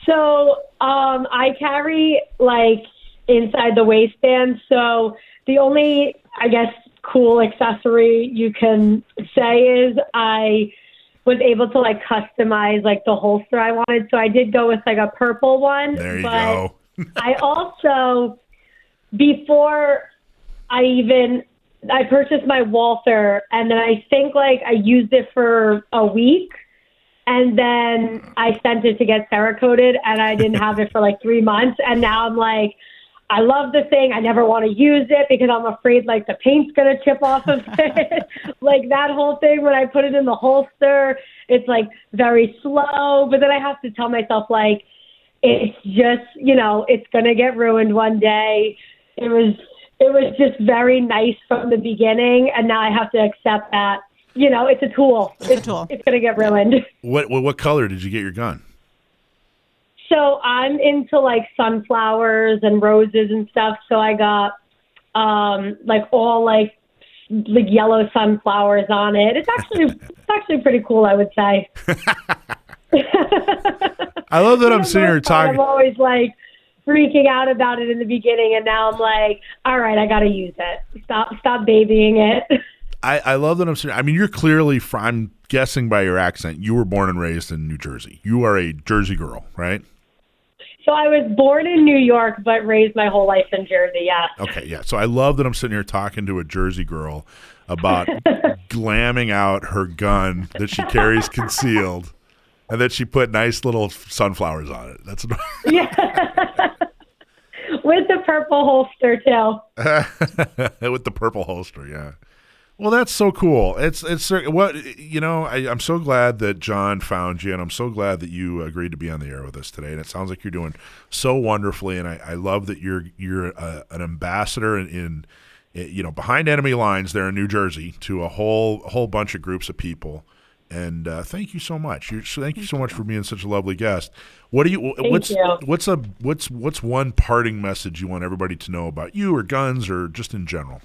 so um, I carry like inside the waistband. So the only I guess cool accessory you can say is I was able to like customize like the holster I wanted. So I did go with like a purple one. There you go. I [LAUGHS] also before I even I purchased my Walther and then I think like I used it for a week and then I sent it to get Cerakoted and I didn't have it for like three months and now I'm like I love the thing. I never want to use it because I'm afraid like the paint's gonna chip off of [LAUGHS] it. [LAUGHS] like that whole thing when I put it in the holster, it's like very slow. But then I have to tell myself like it's just you know it's gonna get ruined one day it was it was just very nice from the beginning, and now I have to accept that. You know, it's a tool. It's, it's a tool. It's going to get ruined. What, what what color did you get your gun? So I'm into like sunflowers and roses and stuff. So I got um like all like like yellow sunflowers on it. It's actually it's actually pretty cool, I would say. [LAUGHS] I love that I'm [LAUGHS] sitting here talking. I'm always like, freaking out about it in the beginning, and now I'm like, all right, I got to use it. Stop, stop babying it. [LAUGHS] I, I love that I'm. I mean, you're clearly. From, I'm guessing by your accent, you were born and raised in New Jersey. You are a Jersey girl, right? So I was born in New York, but raised my whole life in Jersey. Yeah. Okay, yeah. So I love that I'm sitting here talking to a Jersey girl about [LAUGHS] glamming out her gun that she carries concealed, and that she put nice little sunflowers on it. That's [LAUGHS] yeah. With the purple holster too. [LAUGHS] With the purple holster, yeah. Well, that's so cool. It's it's what you know. I, am so glad that John found you, and I'm so glad that you agreed to be on the air with us today. And it sounds like you're doing so wonderfully, and I, I love that you're you're a, an ambassador in, in, you know behind enemy lines there in New Jersey to a whole whole bunch of groups of people and uh, thank you so much. You're, so thank you so much for being such a lovely guest. What do you? Thank what's you. what's a what's what's one parting message you want everybody to know about you or guns or just in general?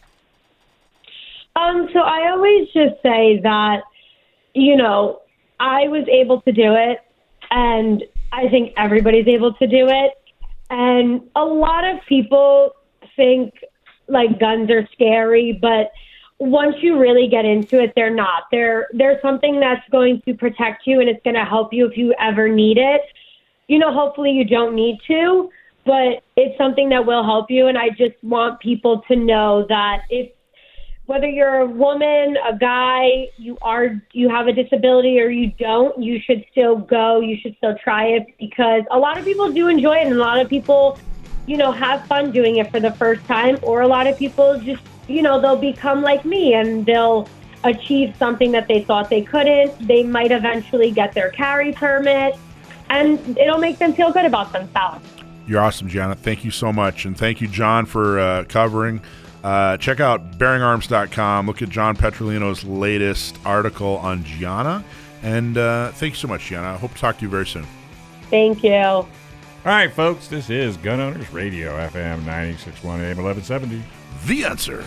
Um. So I always just say that, you know, I was able to do it, and I think everybody's able to do it. And a lot of people think like guns are scary, but once you really get into it, they're not. They're they're something that's going to protect you and it's going to help you if you ever need it. You know, hopefully you don't need to, but it's something that will help you. And I just want people to know that if whether you're a woman, a guy, you are you have a disability or you don't, you should still go. You should still try it because a lot of people do enjoy it and a lot of people, you know, have fun doing it for the first time or a lot of people just, you know, they'll become like me and they'll achieve something that they thought they couldn't. They might eventually get their carry permit and it'll make them feel good about themselves. You're awesome, Gianna. Thank you so much. And thank you, John, for uh, covering. Uh, check out bearingarms.com. Look at John Petrolino's latest article on Gianna. And uh, thank you so much, Gianna. I hope to talk to you very soon. Thank you. All right, folks, this is Gun Owners Radio, FM 961 AM 1170. The answer.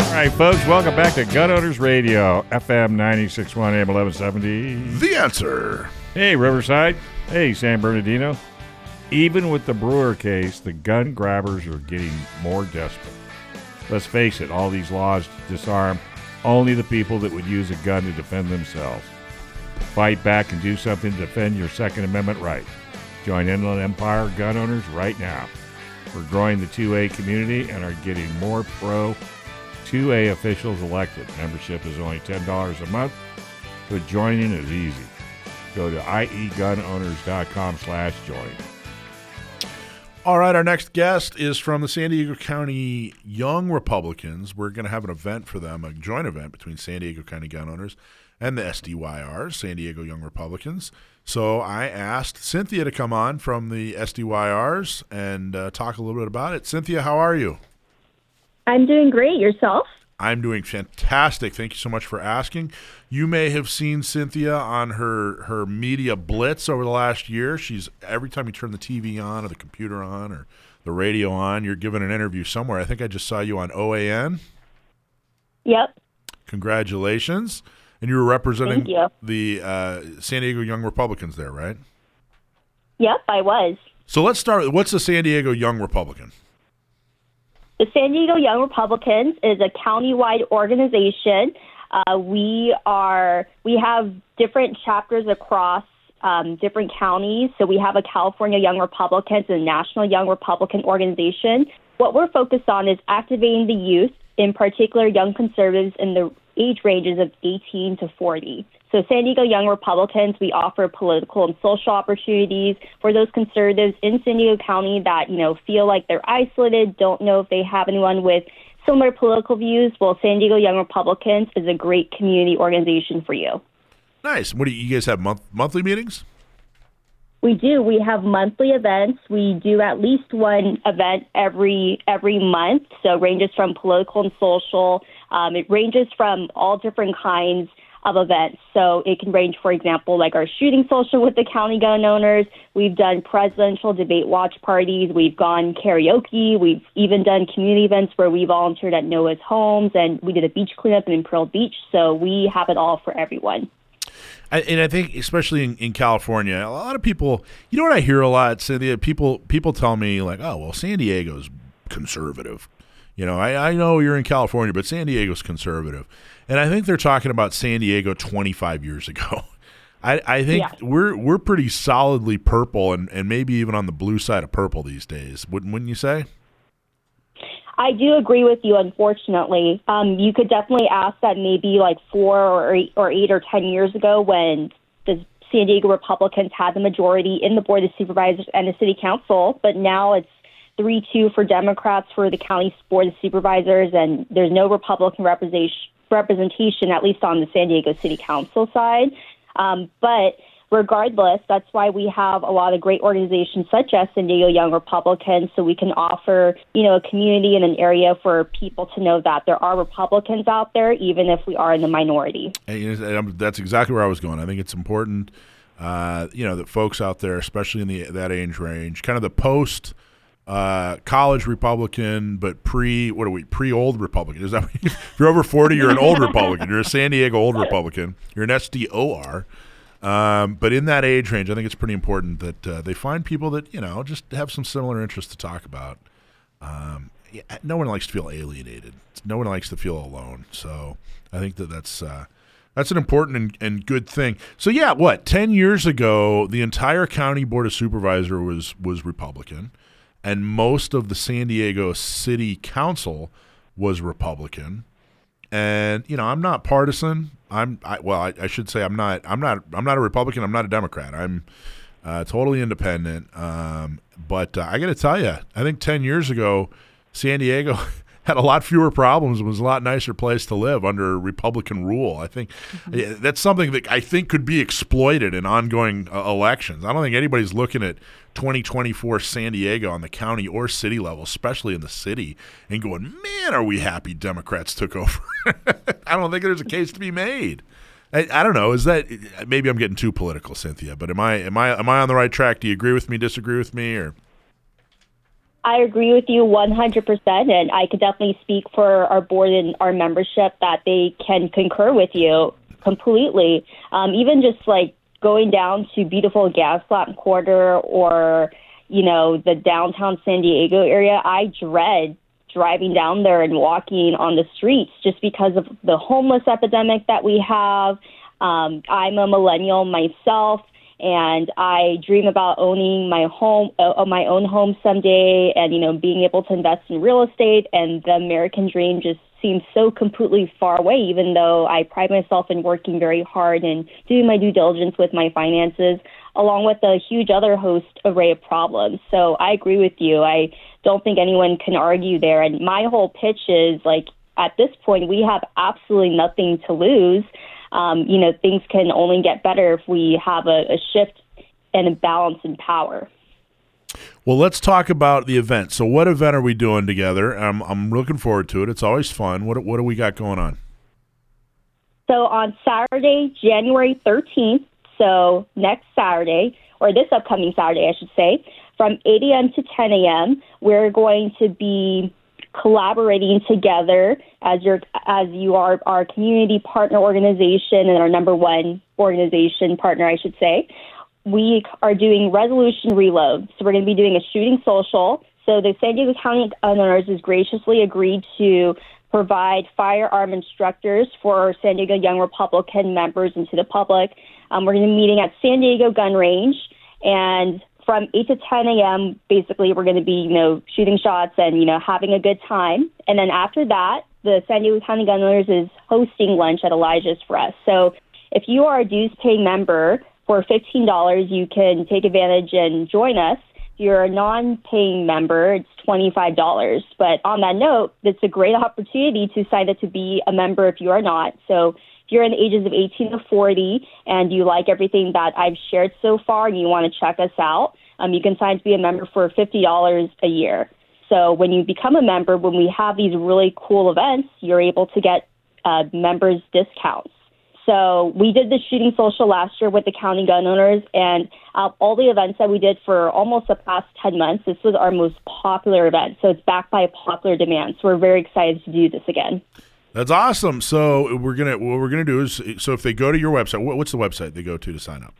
All right, folks, welcome back to Gun Owners Radio, FM 961 AM 1170. The answer. Hey, Riverside. Hey, San Bernardino. Even with the Bruen case, the gun grabbers are getting more desperate. Let's face it, all these laws disarm only the people that would use a gun to defend themselves. Fight back and do something to defend your Second Amendment right. Join Inland Empire gun owners right now. We're growing the 2A community and are getting more pro 2A officials elected. Membership is only $10 a month, but joining is easy. Go to iegunowners.com slash join. All right, our next guest is from the San Diego County Young Republicans. We're going to have an event for them, a joint event between San Diego County gun owners and the SDYR, San Diego Young Republicans. So I asked Cynthia to come on from the SDYRs and uh, talk a little bit about it. Cynthia, how are you? I'm doing great. Yourself? I'm doing fantastic. Thank you so much for asking. You may have seen Cynthia on her her media blitz over the last year. She's every time you turn the TV on or the computer on or the radio on, you're giving an interview somewhere. I think I just saw you on OAN. Yep. Congratulations. And you were representing you. the uh, San Diego Young Republicans there, right? Yep, I was. So let's start. What's the San Diego Young Republican? The San Diego Young Republicans is a countywide organization. Uh, we are we have different chapters across um, different counties. So we have a California Young Republicans and a National Young Republican organization. What we're focused on is activating the youth, in particular young conservatives in the age ranges of 18 to 40. So, San Diego Young Republicans, we offer political and social opportunities for those conservatives in San Diego County that, you know, feel like they're isolated, don't know if they have anyone with similar political views. Well, San Diego Young Republicans is a great community organization for you. Nice. What do you, you guys have month, monthly meetings? We do. We have monthly events. We do at least one event every every month. So it ranges from political and social. Um, it ranges from all different kinds of events. So it can range, for example, like our shooting social with the county gun owners. We've done presidential debate watch parties. We've gone karaoke. We've even done community events where we volunteered at Noah's Homes and we did a beach cleanup in Pearl Beach. So we have it all for everyone. and I think, especially in, in, California, a lot of people, you know what I hear a lot, Cynthia? People, people tell me like, "Oh, well, San Diego's conservative." You know, I, I know you're in California, but San Diego's conservative. And I think they're talking about San Diego 25 years ago. [LAUGHS] I, I think yeah. we're we're pretty solidly purple and, and maybe even on the blue side of purple these days. Wouldn't wouldn't you say? I do agree with you. Unfortunately, um, you could definitely ask that maybe like four or eight, or eight or ten years ago when the San Diego Republicans had the majority in the board of supervisors and the city council, but now it's three two for Democrats for the county board of supervisors, and there's no Republican representation representation, at least on the San Diego City Council side. Um, but regardless, that's why we have a lot of great organizations such as San Diego Young Republicans, so we can offer, you know, a community and an area for people to know that there are Republicans out there, even if we are in the minority. And that's exactly where I was going. I think it's important, uh, you know, that folks out there, especially in the that age range, kind of the post. Uh, college Republican, but pre what are we pre old Republican? Is that if you're over forty, you're an old Republican. You're a San Diego old Republican. You're an SDOR. Um, but in that age range, I think it's pretty important that uh, they find people that you know just have some similar interests to talk about. Um, yeah, no one likes to feel alienated. No one likes to feel alone. So I think that that's uh, that's an important and, and, good thing. So yeah, what ten years ago, the entire county board of supervisor was was Republican, and most of the San Diego City Council was Republican. And you know, I'm not partisan. I'm I, well. I, I, should say I'm not. I'm not. I'm not a Republican. I'm not a Democrat. I'm uh, totally independent. Um, but uh, I got to tell you, I think ten years ago, San Diego [LAUGHS] had a lot fewer problems and was a lot nicer place to live under Republican rule. I think mm-hmm. that's something that I think could be exploited in ongoing uh, elections. I don't think anybody's looking at 2024 San Diego on the county or city level, especially in the city, and going, man, are we happy Democrats took over? [LAUGHS] I don't think there's a case to be made. I, I, don't know. Is that maybe I'm getting too political, Cynthia? But am I am I am I on the right track? Do you agree with me? Disagree with me? Or I agree with you 100%, and I could definitely speak for our board and our membership that they can concur with you completely. Um, even just like going down to beautiful Gaslamp Quarter or, you know, the downtown San Diego area, I dread driving down there and walking on the streets just because of the homeless epidemic that we have. Um, I'm a millennial myself, and I dream about owning my home, uh, my own home someday, and you know, being able to invest in real estate. And the American dream just seems so completely far away, even though I pride myself in working very hard and doing my due diligence with my finances, along with a huge other host array of problems. So I agree with you. I don't think anyone can argue there. And my whole pitch is like, at this point, we have absolutely nothing to lose. Um, you know, things can only get better if we have a, a shift and a balance in power. Well, let's talk about the event. So, what event are we doing together? I'm I'm looking forward to it. It's always fun. What what do we got going on? So on Saturday, January 13th, so next Saturday, or this upcoming Saturday, I should say, from 8 a.m. to 10 a.m., we're going to be collaborating together as your as you are our community partner organization and our number one organization partner, I should say we are doing resolution reload. So we're going to be doing a shooting social. So the San Diego County owners has graciously agreed to provide firearm instructors for San Diego Young Republican members and to the public. Um, we're going to be meeting at San Diego Gun Range, and from 8 to 10 a.m., basically, we're going to be, you know, shooting shots and, you know, having a good time. And then after that, the San Diego County Gun Owners is hosting lunch at Elijah's for us. So if you are a dues paying member, for $15, you can take advantage and join us. If you're a non paying member, it's $25. But on that note, it's a great opportunity to sign up to be a member if you are not. So if you're in the ages of 18 to 40 and you like everything that I've shared so far and you want to check us out, um, you can sign to be a member for $50 a year. So when you become a member, when we have these really cool events, you're able to get uh, members discounts. So we did the shooting social last year with the county gun owners, and uh, all the events that we did for almost the past 10 months, this was our most popular event. So it's backed by a popular demand. So we're very excited to do this again. That's awesome. So we're gonna what we're gonna do is so if they go to your website, what's the website they go to to sign up?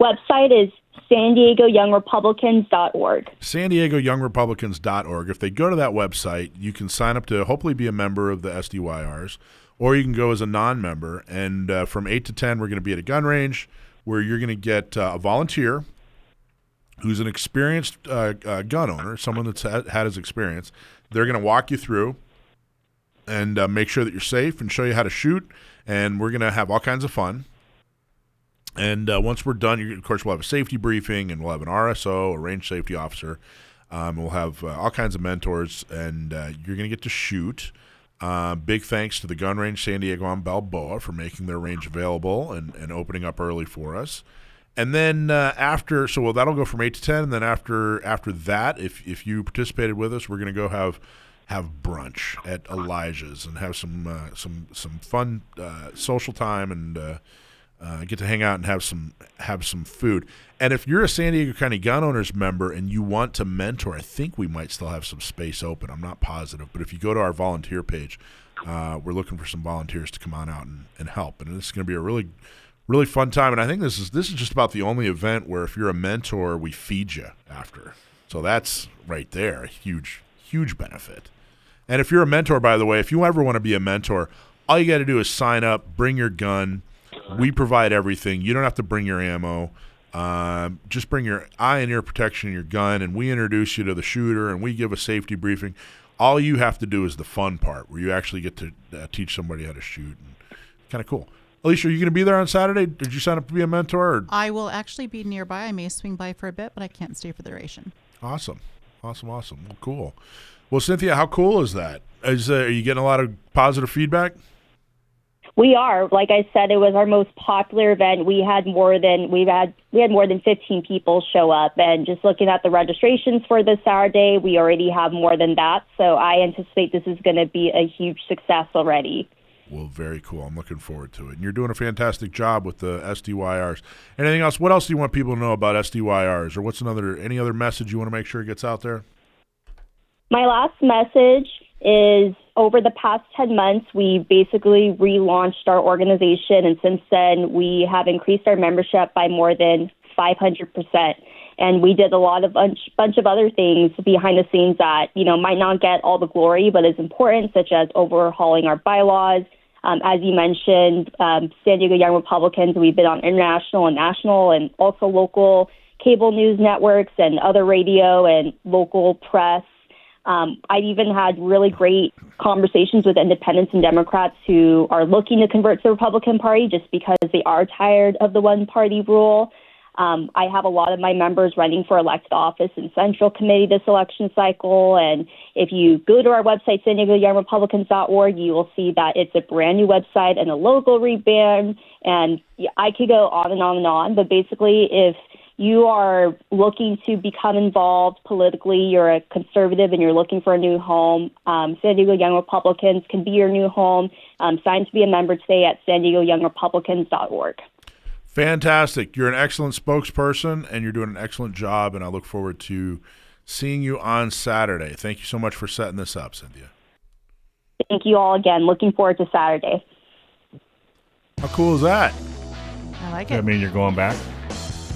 Website is san diego young republicans.org. San Diego young republicans.org. If they go to that website, you can sign up to hopefully be a member of the SDYRs or you can go as a non-member. And uh, from eight to ten, we're going to be at a gun range where you're going to get uh, a volunteer who's an experienced uh, uh gun owner, someone that's had, had his experience. They're going to walk you through and uh, make sure that you're safe and show you how to shoot. And we're going to have all kinds of fun. And uh, once we're done, of course, we'll have a safety briefing and we'll have an RSO, a range safety officer. Um, we'll have all kinds of mentors, and you're going to get to shoot. Uh, big thanks to the gun range San Diego on Balboa for making their range available and, and opening up early for us. And then uh, after, so well, that'll go from eight to ten. And then after after that, if if you participated with us, we're going to go have have brunch at Elijah's and have some uh, some some fun uh, social time and uh, get to hang out and have some have some food. And if you're a San Diego County Gun Owners member and you want to mentor, I think we might still have some space open. I'm not positive, but if you go to our volunteer page, uh, we're looking for some volunteers to come on out and, and help. And it's going to be a really really fun time. And I think this is this is just about the only event where if you're a mentor, we feed you after. So that's right there, a huge huge benefit. And if you're a mentor, by the way, if you ever want to be a mentor, all you got to do is sign up, bring your gun. We provide everything. You don't have to bring your ammo. Um, just bring your eye and ear protection, your gun, and we introduce you to the shooter and we give a safety briefing. All you have to do is the fun part where you actually get to uh, teach somebody how to shoot. And kind of cool. Alicia, are you going to be there on Saturday? Did you sign up to be a mentor? Or? I will actually be nearby. I may swing by for a bit, but I can't stay for the duration. Awesome, awesome, awesome. Well, cool. Well, Cynthia, how cool is that? Is uh, are you getting a lot of positive feedback? We are. Like I said, it was our most popular event. We had more than we've had we had more than 15 people show up and just looking at the registrations for this Saturday, we already have more than that. So I anticipate this is going to be a huge success already. Well, very cool. I'm looking forward to it. And you're doing a fantastic job with the SDYRs. Anything else? What else do you want people to know about SDYRs or what's another any other message you want to make sure gets out there? My last message is over the past 10 months, we basically relaunched our organization, and since then, we have increased our membership by more than 500%. And we did a lot of bunch, bunch of other things behind the scenes that, you know, might not get all the glory, but is important, such as overhauling our bylaws. Um, as you mentioned, um, San Diego Young Republicans, we've been on international and national and also local cable news networks and other radio and local press um, I've even had really great conversations with independents and Democrats who are looking to convert to the Republican Party just because they are tired of the one party rule. Um, I have a lot of my members running for elected office in Central Committee this election cycle. And if you go to our website, San Diego Young Republicans.org, you will see that it's a brand new website and a logo rebrand. And I could go on and on and on. But basically, if you are looking to become involved politically, you're a conservative and you're looking for a new home, um, San Diego Young Republicans can be your new home. Um, sign to be a member today at san diego young republicans.org. Fantastic. You're an excellent spokesperson and you're doing an excellent job, and I look forward to seeing you on Saturday. Thank you so much for setting this up, Cynthia. Thank you all again. Looking forward to Saturday. How cool is that? I like it. I mean you're going back?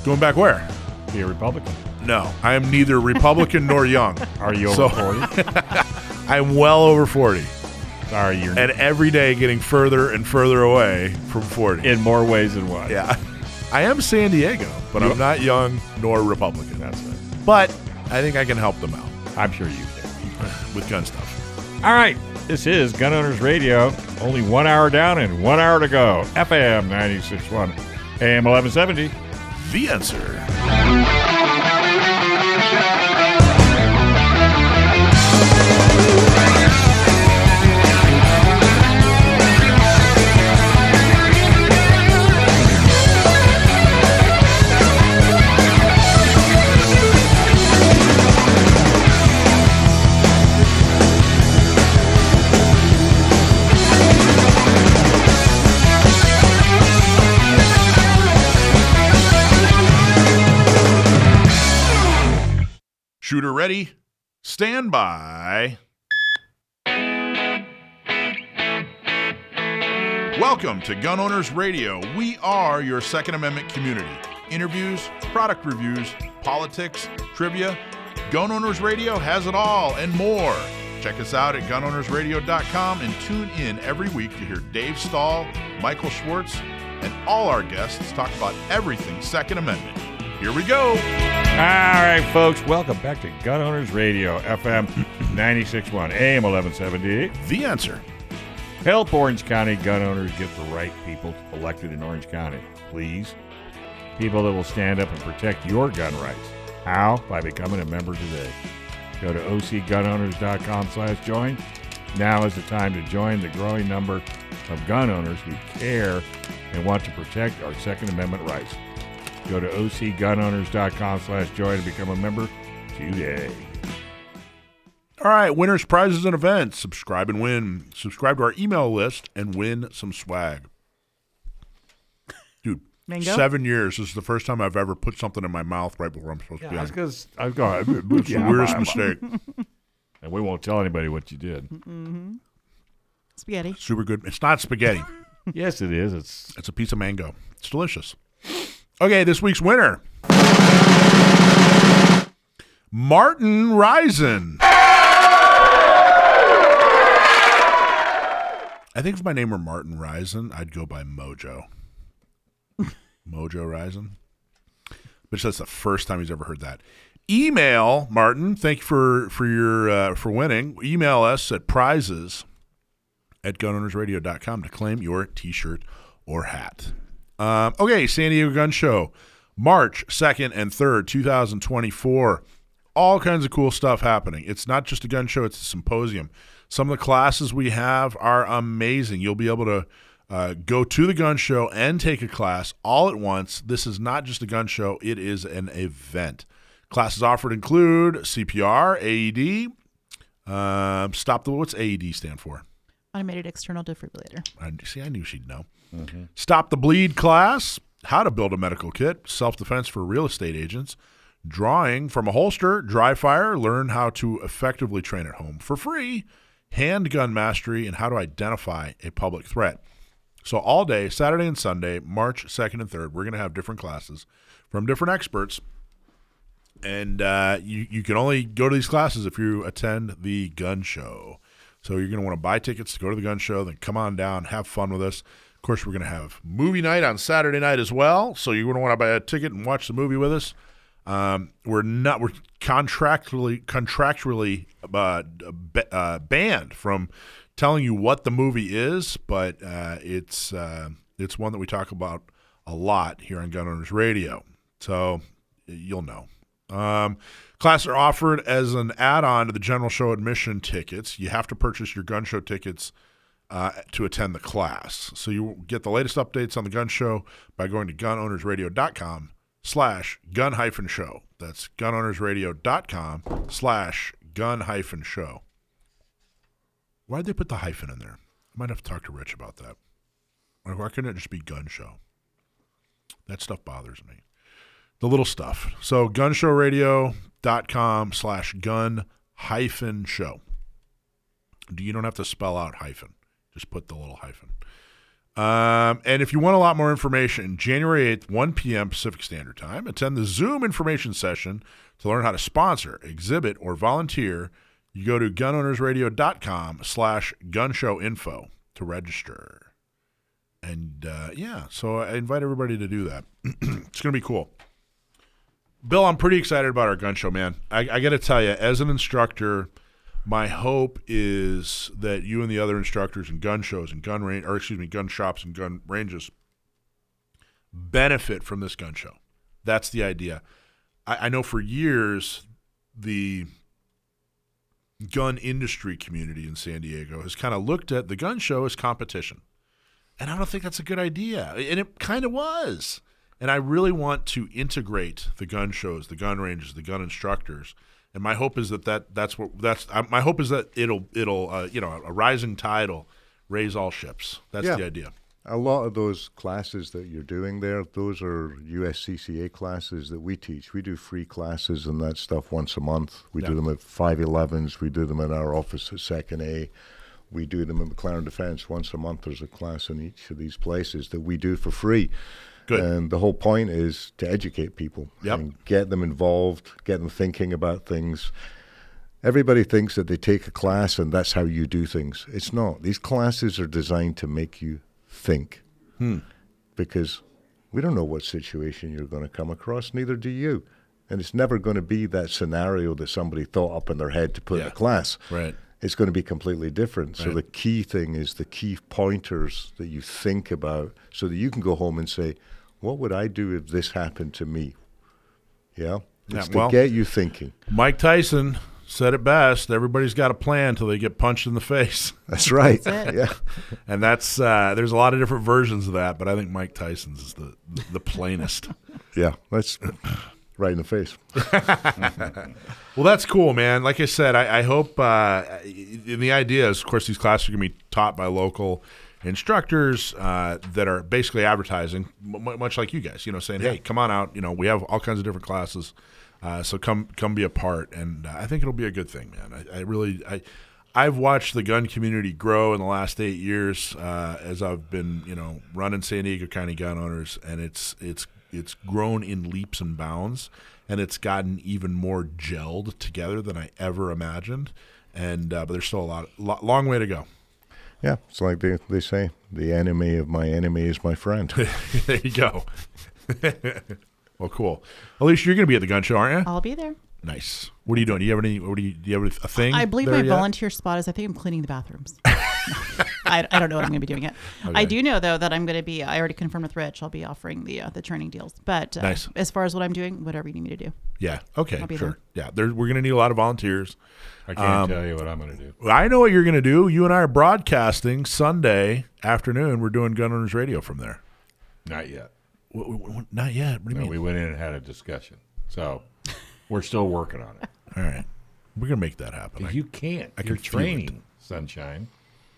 Going back where? Be a Republican. No, I am neither Republican nor young. [LAUGHS] Are you over 40? [LAUGHS] I'm well over 40 Sorry, you're and every day getting further and further away from 40. in more ways than one. yeah. I am San Diego, but I'm not young nor Republican. That's it. But I think I can help them out I'm sure you can. [LAUGHS] with gun stuff. All right. This is Gun Owners Radio. Only one hour down and one hour to go. FM 96.1, AM 1170. The answer. Shooter ready. Stand by. Welcome to Gun Owners Radio. We are your Second Amendment community. Interviews, product reviews, politics, trivia. Gun Owners Radio has it all and more. Check us out at gunownersradio.com and tune in every week to hear Dave Stahl, Michael Schwartz, and all our guests talk about everything Second Amendment. Here we go. All right, folks. Welcome back to Gun Owners Radio, FM [CLEARS THROAT] 96.1, AM 1170. The answer. Help Orange County gun owners get the right people elected in Orange County, please. People that will stand up and protect your gun rights. How? By becoming a member today. Go to ocgunowners.com slash join Now is the time to join the growing number of gun owners who care and want to protect our Second Amendment rights. Go to ocgunowners.com slash join and become a member today. All right, winners, prizes, and events. Subscribe and win. Subscribe to our email list and win some swag. Dude, Mango? seven years. This is the first time I've ever put something in my mouth right before I'm supposed to be That's on. because I've got It's the weirdest mistake. [LAUGHS] And we won't tell anybody what you did. Mm-hmm. Spaghetti. Super good. It's not spaghetti. yes, it is. It's It's a piece of mango. It's delicious. Okay, this week's winner. Martin Risen. I think if my name were Martin Risen, I'd go by Mojo. [LAUGHS] Mojo Risen. But that's the first time he's ever heard that. Email Martin. Thank you for for your uh, for winning. Email us at prizes at gunownersradio.com to claim your T-shirt or hat. Um, okay, San Diego Gun Show, March 2nd and 3rd, 2024. All kinds of cool stuff happening. It's not just a gun show, it's a symposium. Some of the classes we have are amazing. You'll be able to uh, go to the gun show and take a class all at once. This is not just a gun show, it is an event. Classes offered include CPR, AED, um, stop the what's AED stand for? Automated external defibrillator. I, see, I knew she'd know. Stop the bleed class, how to build a medical kit, self defense for real estate agents, drawing from a holster, dry fire, learn how to effectively train at home for free, handgun mastery, and how to identify a public threat. So, all day, Saturday and Sunday, March 2nd and 3rd, we're going to have different classes from different experts. And uh, you, you can only go to these classes if you attend the gun show. So you're going to want to buy tickets to go to the gun show, then come on down, have fun with us. Of course, we're going to have movie night on Saturday night as well. So you're going to want to buy a ticket and watch the movie with us. Um, we're not we're contractually contractually uh, uh, banned from telling you what the movie is, but uh, it's uh, it's one that we talk about a lot here on Gun Owners Radio. So you'll know. Um, classes are offered as an add-on to the general show admission tickets. You have to purchase your gun show tickets uh, to attend the class. So you get the latest updates on the gun show by going to gunownersradio.com slash gun hyphen show. That's gunownersradio.com slash gun hyphen show. Why'd they put the hyphen in there? I might have to talk to Rich about that. Why why couldn't it just be gun show? That stuff bothers me the little stuff. So gunshowradio.com slash gun hyphen show. You don't have to spell out hyphen. Just put the little hyphen. Um, and if you want a lot more information, January 8th, 1 p.m. Pacific Standard Time, attend the Zoom information session to learn how to sponsor, exhibit, or volunteer. You go to gunownersradio.com slash gunshowinfo to register. And uh, yeah, so I invite everybody to do that. [CLEARS THROAT] it's going to be cool. Bill, I'm pretty excited about our gun show, man. I, I got to tell you, as an instructor, my hope is that you and the other instructors in gun shows and gun range, or excuse me, gun shops and gun ranges, benefit from this gun show. That's the idea. I, I know for years the gun industry community in San Diego has kind of looked at the gun show as competition, and I don't think that's a good idea. And it kind of was. And I really want to integrate the gun shows, the gun ranges, the gun instructors. And my hope is that, that that's what that's uh, my hope is that it'll it'll uh, you know a rising tide will raise all ships. That's Yeah. the idea. A lot of those classes that you're doing there, those are USCCA classes that we teach. We do free classes and that stuff once a month. We do them at 511s. We do them in our office at Second A. We do them at McLaren Defense once a month. There's a class in each of these places that we do for free. Good. And the whole point is to educate people Yep. and get them involved, get them thinking about things. Everybody thinks that they take a class and that's how you do things. It's not. These classes are designed to make you think. Hmm. Because we don't know what situation you're going to come across, neither do you. And it's never going to be that scenario that somebody thought up in their head to put in a class. Right. It's going to be completely different. So the key thing is the key pointers that you think about so that you can go home and say, what would I do if this happened to me? Yeah? Yeah, It's to get you thinking. Mike Tyson said it best. Everybody's got a plan until they get punched in the face, [LAUGHS] That's right. That's. Yeah. and that's uh, there's a lot of different versions of that. But I think Mike Tyson's is the the plainest. [LAUGHS] Yeah. That's right in the face. [LAUGHS] Well, that's cool, man. Like I said, I, I hope. Uh, and the idea is, of course, these classes are going to be taught by local instructors uh, that are basically advertising, m- much like you guys. You know, saying, "Hey, come on out. You know, we have all kinds of different classes, uh, so come come be a part." And uh, I think it'll be a good thing, man. I, I really, I, I've watched the gun community grow in the last eight years uh, as I've been, you know, running San Diego County Gun Owners, and it's it's it's grown in leaps and bounds, and it's gotten even more gelled together than I ever imagined. And uh, but there's still a lot, lot, long way to go. Yeah. It's like they, they say the enemy of my enemy is my friend. [LAUGHS] there you go. [LAUGHS] well, cool. Alicia, you're going to be at the gun show, aren't you? I'll be there. Nice. What are you doing? Do you have any? What do you? Do you have a thing? I believe there my yet? volunteer spot is I think I'm cleaning the bathrooms. [LAUGHS] I, I don't know what I'm going to be doing yet. Okay. I do know though that I'm going to be. I already confirmed with Rich. I'll be offering the uh, the training deals. But uh, Nice. as far as what I'm doing, whatever you need me to do. Yeah. Okay. I'll be Sure. there. Yeah. There, we're going to need a lot of volunteers. I can't tell you what I'm going to do. I know what you're going to do. You and I are broadcasting Sunday afternoon. We're doing Gun Owners Radio from there. Not yet. W- w- w- not yet. What do you No, mean? we went in and had a discussion. So we're still working on it. All right. We're going to make that happen. I- You can't. I You're can training, sunshine.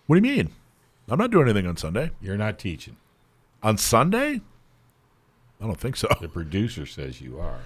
What do you mean? I'm not doing anything on Sunday. You're not teaching. On Sunday? I don't think so. The producer says you are.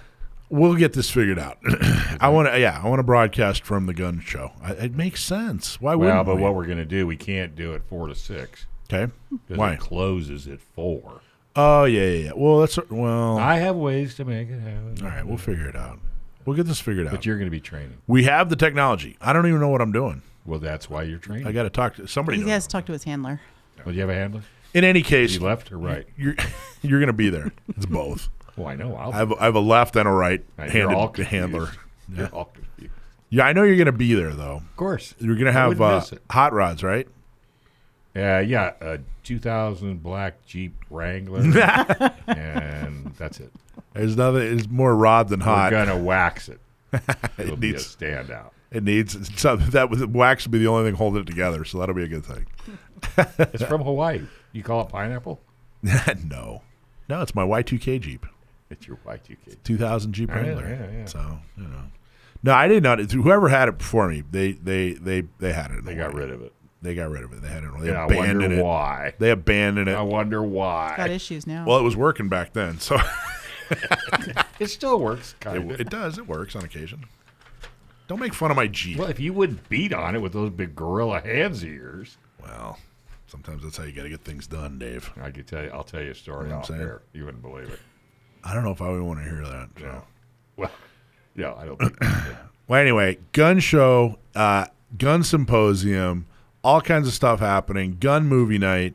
We'll get this figured out. [CLEARS THROAT] I want to, yeah, I want to broadcast from the gun show. I, it makes sense. Why Well, wouldn't Well, but we? what we're going to do, we can't do it four to six. okay. Why? it closes at four. Oh yeah, yeah, yeah. Well, that's well. I have ways to make it happen. all right, we'll figure it out. We'll get this figured out. But you're going to be training. we have the technology. I don't even know what I'm doing. Well, that's why you're training. I got to talk to somebody. He has to talk to his handler. well, do you have a handler? In any case, You left or right? you're [LAUGHS] you're going to be there. It's both. Well, I know. I'll I have, I have a left and a right Now, you're all handed confused. handler. [LAUGHS] You're all confused. Yeah, I know you're going to be there though. Of course. You're going to have wouldn't uh, miss it. hot rods, right? Uh, yeah, a 2000 black Jeep Wrangler, [LAUGHS] and that's it. There's nothing. It's more rod than hot. We're gonna wax it. It'll be a needs- standout. It needs so that was wax would be the only thing holding it together. So that'll be a good thing. [LAUGHS] It's from Hawaii. You call it pineapple? [LAUGHS] no, no, it's my Y2K Jeep, It's your Y2K. 2000 Jeep Yeah, Wrangler. yeah, yeah. So you know, no, I did not. Whoever had it before me, they they they they had it. They Hawaii. got rid of it. They got rid of it. They had it. They Yeah, I abandoned wonder it. why. They abandoned it? I it. wonder Got issues now. Well, it was working back then, so [LAUGHS] It still works, it, of. it does. It works on occasion. Don't make fun of my Jeep. Well, if you wouldn't beat on it with those big gorilla hands of yours, Well, sometimes that's how you got to get things done, Dave. I could tell you. I'll tell you a story You know what I'm off saying? air. You wouldn't believe it. I don't know if I would want to hear that. So. Yeah. Well, [LAUGHS] yeah, I don't. Think. [CLEARS THROAT] Well, anyway, gun show, uh, gun symposium, all kinds of stuff happening. Gun movie night.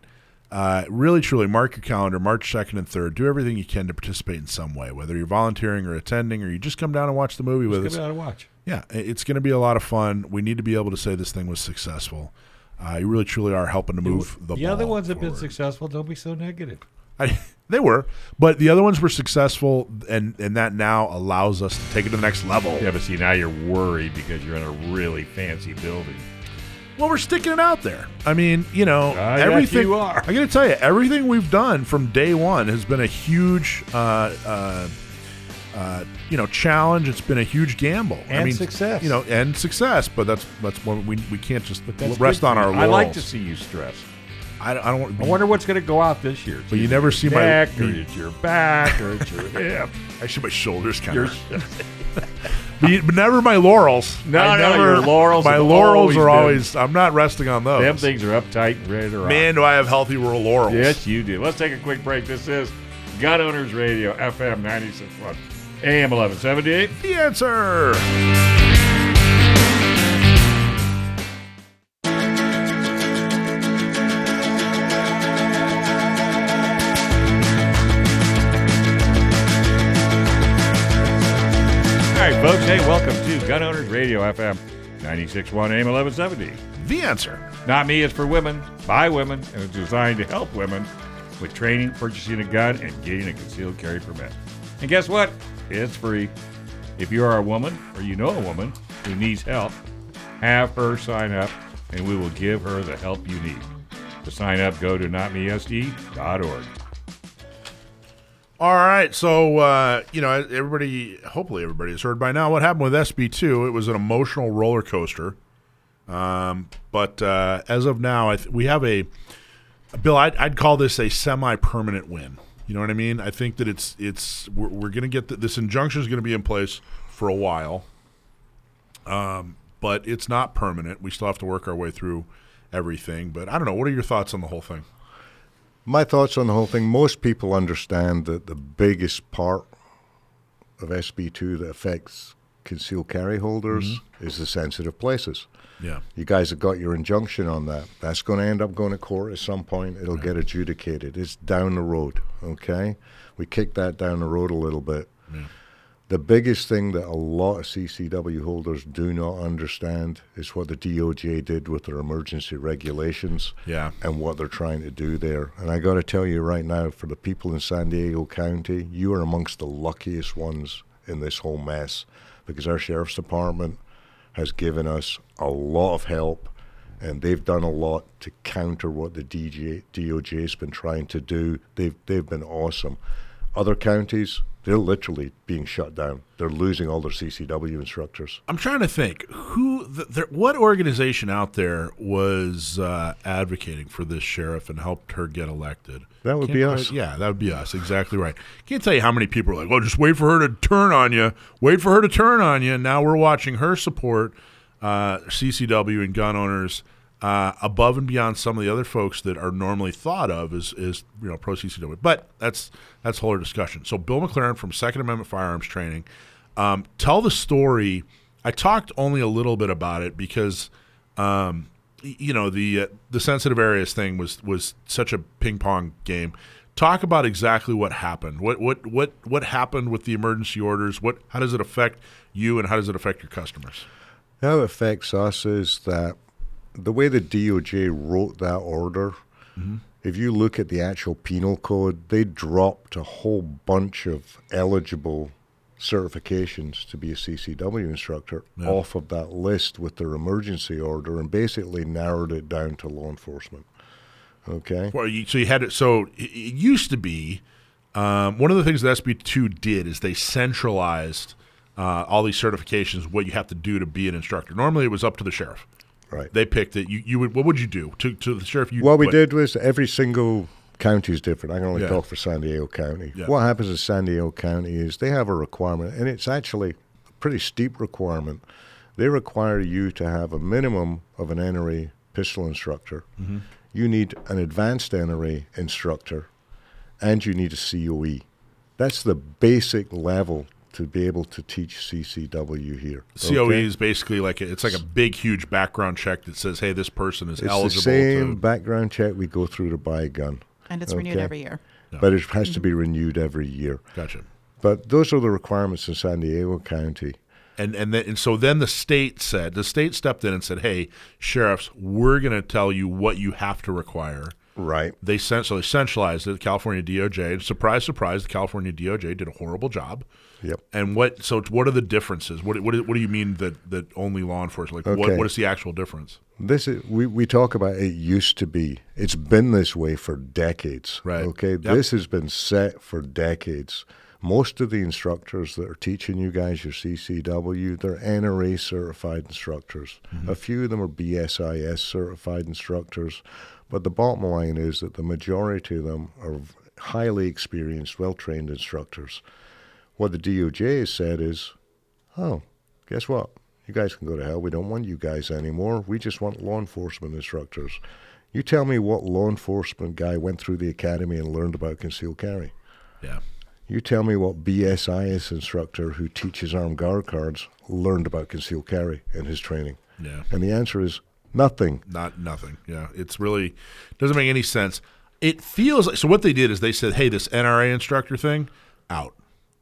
Uh, really, truly, mark your calendar. March second and third. Do everything you can to participate in some way, whether you're volunteering or attending, or you just come down and watch the movie with Give us. it out to watch. Yeah, it's going to be a lot of fun. We need to be able to say this thing was successful. Uh, you really, truly are helping to move the. The other ball ones have been successful. Don't be so negative. I, [LAUGHS] they were, but the other ones were successful, and and that now allows us to take it to the next level. Yeah, but see, now you're worried because you're in a really fancy building. Well, we're sticking it out there. I mean, you know, yes, everything. you are. I got to tell you, everything we've done from day one has been a huge, uh, uh, uh, you know, challenge. It's been a huge gamble I And mean, success. You know, and success. But that's that's what we we can't just rest on our laurels. I like to see you stressed. I, I don't. I wonder what's going to go out this year. It's But you never see my- neck, or it's your back, or it's your [LAUGHS] hip. Actually, my shoulders kind of. [LAUGHS] [LAUGHS] But, never my laurels. No, I no, never, your laurels My laurels always are been- always. I'm not resting on those. them things are uptight and ready to rock. Man, do I have healthy laurels? Yes, you do. Let's take a quick break. This is Gun Owners Radio, FM 96.1, AM 1178. The answer. All right, folks. Hey, welcome to Gun Owners Radio, FM 96.1, AM 1170. The answer. Not me, it's for women, by women, and it's designed to help women with training, purchasing a gun, and getting a concealed carry permit. And guess what? It's free. If you are a woman or you know a woman who needs help, have her sign up, and we will give her the help you need. To sign up, go to notmesd.org. All right, so uh, you know everybody. Hopefully, everybody has heard by now what happened with SB two. It was an emotional roller coaster, um, but uh, as of now, th- we have a Bill. I'd, I'd call this a semi-permanent win. You know what I mean? I think that it's it's we're, we're going to get the, this injunction is going to be in place for a while, um, but it's not permanent. We still have to work our way through everything. But I don't know. What are your thoughts on the whole thing? My thoughts on the whole thing most people understand that the biggest part of SB2 that affects concealed carry holders mm-hmm. is the sensitive places. Yeah. You guys have got your injunction on that. That's going to end up going to court at some point. It'll get adjudicated. It's down the road, okay? We kicked that down the road a little bit. Yeah. The biggest thing that a lot of CCW holders do not understand is what the DOJ did with their emergency regulations yeah. and what they're trying to do there. And I got to tell you right now, for the people in San Diego County, you are amongst the luckiest ones in this whole mess because our sheriff's department has given us a lot of help and they've done a lot to counter what the DJ, DOJ has been trying to do. They've, they've been awesome. Other counties, they're literally being shut down. They're losing all their CCW instructors. I'm trying to think who, the, what organization out there was uh, advocating for this sheriff and helped her get elected. That would Can't be quite, us. Yeah, that would be us. Exactly right. Can't tell you how many people are like, "Well, just wait for her to turn on you. Wait for her to turn on you." And Now we're watching her support uh, CCW and gun owners uh, above and beyond some of the other folks that are normally thought of as, as you know pro CCW. But that's that's a whole other discussion. So Bill McLaren from Second Amendment Firearms Training, um, tell the story. I talked only a little bit about it because, um, you know, the uh, the sensitive areas thing was was such a ping pong game. Talk about exactly what happened. What what what what happened with the emergency orders? What how does it affect you and how does it affect your customers? How it affects us is that the way the DOJ wrote that order, mm-hmm. if you look at the actual penal code, they dropped a whole bunch of eligible certifications to be a CCW instructor yeah. off of that list with their emergency order and basically narrowed it down to law enforcement. Okay. Well, you, so you had it. So it, it used to be um, one of the things that SB2 did is they centralized uh, all these certifications, what you have to do to be an instructor. Normally, it was up to the sheriff. Right. They picked it. You, you would. What would you do to, to the sheriff? You, what we did was every single county is different. I can only Yeah. talk for San Diego County. Yeah. What happens in San Diego County is they have a requirement, and it's actually a pretty steep requirement. They require you to have a minimum of an NRA pistol instructor. Mm-hmm. You need an advanced NRA instructor, and you need a COE. That's the basic level to be able to teach CCW here. COE okay? is basically like a, it's like a big, huge background check that says, "Hey, this person is It's the eligible." same to, background check we go through to buy a gun, And it's renewed every year. but it has to mm-hmm. be renewed every year. gotcha. But those are the requirements in San Diego County. And and then and so then the state said the state stepped in and said, "Hey, sheriffs, we're going to tell you what you have to require." Right. They sent so they centralized it. The California DOJ. Surprise, surprise. The California DOJ did a horrible job. Yep. And what? So what are the differences? What what, what do you mean that that only law enforcement? Like what Okay. what is the actual difference? This is we, we talk about it used to be. It's been this way for decades. Right. Okay. Yep. This has been set for decades. Most of the instructors that are teaching you guys your CCW, they're NRA certified instructors. Mm-hmm. A few of them are BSIS certified instructors. But the bottom line is that the majority of them are highly experienced, well trained instructors. What the DOJ has said is, oh, guess what? You guys can go to hell. We don't want you guys anymore. We just want law enforcement instructors. You tell me what law enforcement guy went through the academy and learned about concealed carry. Yeah. You tell me what BSIS instructor who teaches armed guard cards learned about concealed carry in his training. Yeah. And the answer is nothing. Not nothing. Yeah, it's really doesn't make any sense. It feels like so. What they did is they said, "Hey, this NRA instructor thing, out.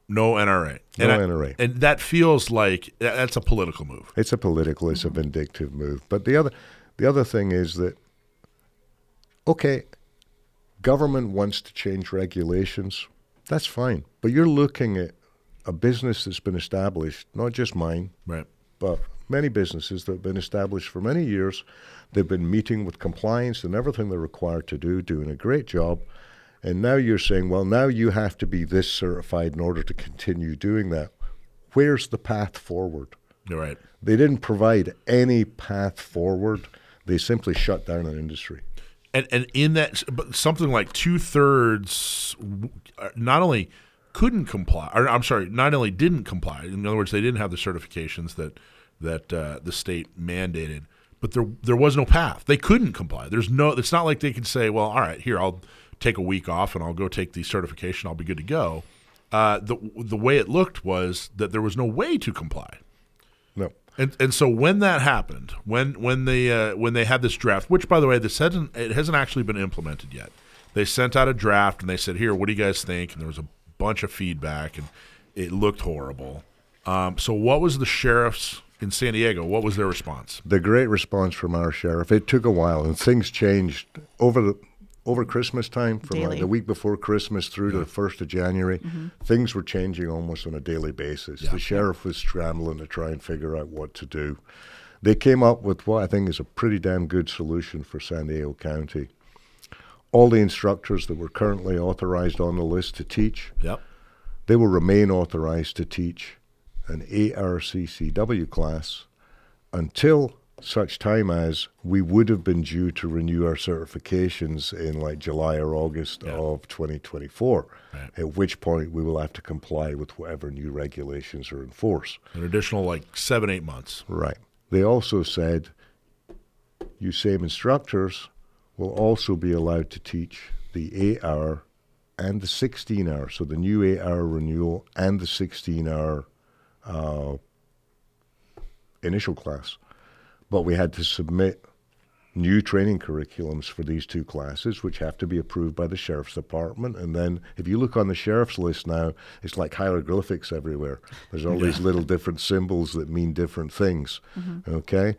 No NRA. No and I- NRA. and that feels like that's a political move. It's a political, it's a vindictive move. But the other, the other thing is that, okay, government wants to change regulations. That's fine. But you're looking at a business that's been established, not just mine, Right. but many businesses that have been established for many years, they've been meeting with compliance and everything they're required to do, doing a great job. And now you're saying, well, now you have to be this certified in order to continue doing that. Where's the path forward? You're right. They didn't provide any path forward. They simply shut down an industry. And and in that, but something like two thirds, uh, not only couldn't comply, or I'm sorry, not only didn't comply. In other words, they didn't have the certifications that that uh, the state mandated, but there there was no path. They couldn't comply. There's no. It's not like they could say, well, all right, here I'll take a week off and I'll go take the certification. I'll be good to go. Uh, the the way it looked was that there was no way to comply. No. And and so when that happened, when when they uh, when they had this draft, which by the way, this hasn't it hasn't actually been implemented yet. They sent out a draft and they said, "Here, what do you guys think?" And there was a bunch of feedback, and it looked horrible. Um, so, what was the sheriff's in San Diego? What was their response? The great response from our sheriff. It took a while, and things changed over the over Christmas time, from like the week before Christmas through yeah. to the first of January, mm-hmm. things were changing almost on a daily basis. Yeah. The sheriff was scrambling to try and figure out what to do. They came up with what I think is a pretty damn good solution for San Diego County. All the instructors that were currently authorized on the list to teach, yep. they will remain authorized to teach an ARCCW class until such time as we would have been due to renew our certifications in like July or August yeah. of 2024, right. at which point we will have to comply with whatever new regulations are in force. An additional like seven, eight months. Right. They also said you same instructors will also be allowed to teach the 8 hour and the 16 hour, so the new 8 hour renewal and the 16 hour uh, initial class but we had to submit new training curriculums for these two classes, which have to be approved by the sheriff's department. And then, if you look on the sheriff's list now, it's like hieroglyphics everywhere. There's all yeah. these little different symbols that mean different things. Mm-hmm. Okay.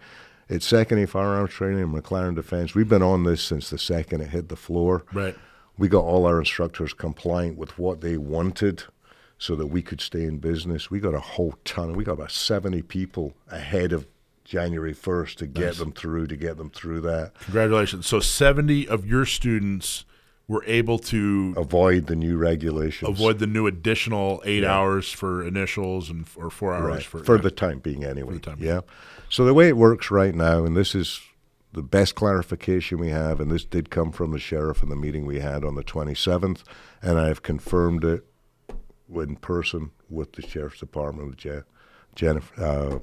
It's Second A Firearms Training and McLaren Defense. We've been on this since the second it hit the floor. Right. We got all our instructors compliant with what they wanted so that we could stay in business. We got a whole ton. We got about 70 people ahead of January 1st to get nice. them through, to get them through that. Congratulations. So 70 of your students were able to avoid the new regulations, avoid the new additional eight yeah. hours for initials and or four hours right. for for yeah. the time being anyway. Time yeah. Being. So the way it works right now, and this is the best clarification we have, and this did come from the sheriff in the meeting we had on the 27th, and I have confirmed it in person with the sheriff's department with Je- Jennifer. Uh,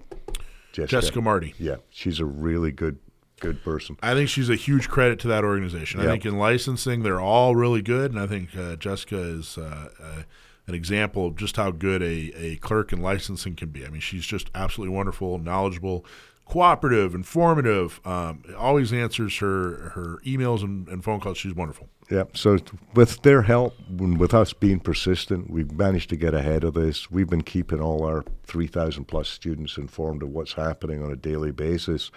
Jessica, Jessica Marty. Yeah, she's a really good good person. I think she's a huge credit to that organization. Yep. I think in licensing they're all really good, and I think uh, Jessica is uh, uh, an example of just how good a, a clerk in licensing can be. I mean, she's just absolutely wonderful, knowledgeable, cooperative, informative. Um, always answers her her emails and, and phone calls. She's wonderful. Yeah. So with their help, and with us being persistent, we've managed to get ahead of this. We've been keeping all our 3,000 plus students informed of what's happening on a daily basis.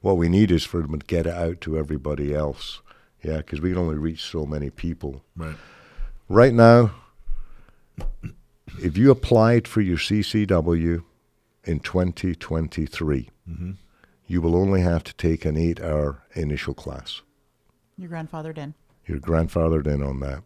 What we need is for them to get it out to everybody else. Yeah, because we can only reach so many people. Right. Right now, if you applied for your CCW in 2023, mm-hmm. you will only have to take an eight hour initial class. Your grandfathered in. You're grandfathered in on that.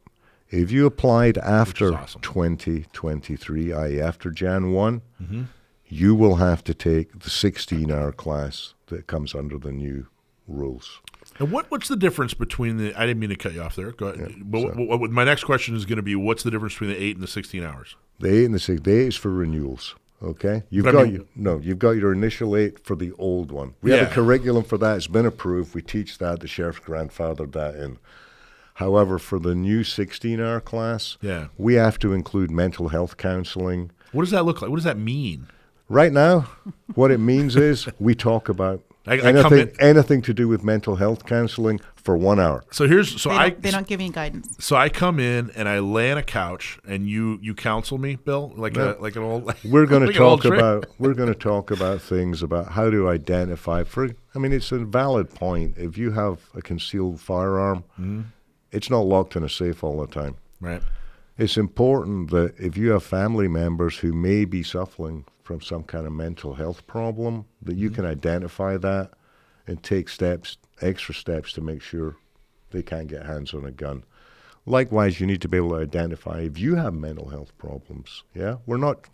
If you applied after awesome. 2023, i.e., after Jan one mm-hmm. you will have to take the 16 hour class that comes under the new rules. And what what's the difference between the? I didn't mean to cut you off there. Go ahead. Yeah, but what, what, my next question is going to be: What's the difference between the eight and the sixteen hours? The eight and the six. The eight is for renewals. Okay, you've but got I mean, your, no, you've got your initial eight for the old one. We yeah. have a curriculum for that. It's been approved. We teach that. The sheriff's grandfathered that in. However, for the new 16-hour class, yeah. we have to include mental health counseling. What does that look like? What does that mean? Right now, what it means is we talk about I, I anything, anything to do with mental health counseling for one hour. So here's so they I they don't give me guidance. So I come in and I lay on a couch and you you counsel me, Bill, like no. a like an old. [LAUGHS] Like, we're going to talk about we're going to talk about things about how to identify. For I mean, it's a valid point. If you have a concealed firearm, mm-hmm. It's not locked in a safe all the time. Right. It's important that if you have family members who may be suffering from some kind of mental health problem, that you mm-hmm. can identify that and take steps, extra steps to make sure they can't get hands on a gun. Likewise, you need to be able to identify if you have mental health problems. Yeah, we're not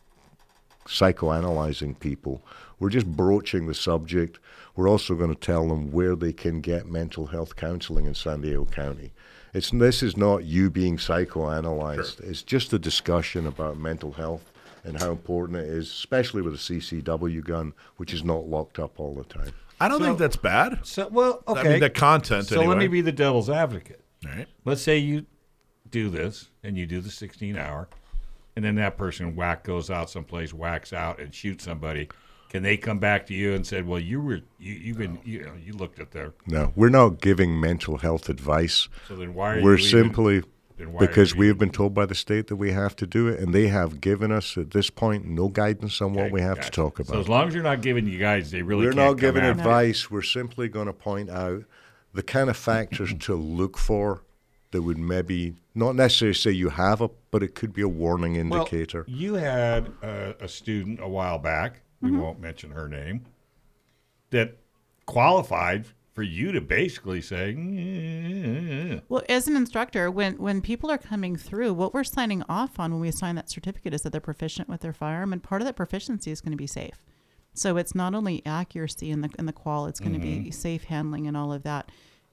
psychoanalyzing people. We're just broaching the subject. We're also going to tell them where they can get mental health counseling in San Diego County. It's this is not you being psychoanalyzed. It's just a discussion about mental health and how important it is, especially with a CCW gun, which is not locked up all the time. I don't think that's bad. So, well, okay. I mean, the content. So anyway. let me be the devil's advocate. All right. Let's say you do this and you do the 16 hour, and then that person whack goes out someplace, whacks out, and shoots somebody. Can they come back to you and said, "Well, you were you you've been you know you looked at their No, we're not giving mental health advice. so then why are We're you simply then why are because you we have been told by the state that we have to do it, and they have given us at this point no guidance on what we have to Gotcha. talk So about. as long as you're not giving you guys, they really We're not giving you. advice. We're simply going to point out the kind of factors to look for that would maybe not necessarily say you have it, but it could be a warning Well, indicator. you had a, a student a while back. We won't mention her name. That qualified for you to basically say, "Mm, Well, as an instructor, when when people are coming through, what we're signing off on when we sign that certificate is that they're proficient with their firearm, and part of that proficiency is going to be safe. So it's not only accuracy in the in the qual; it's going to be safe handling and all of that.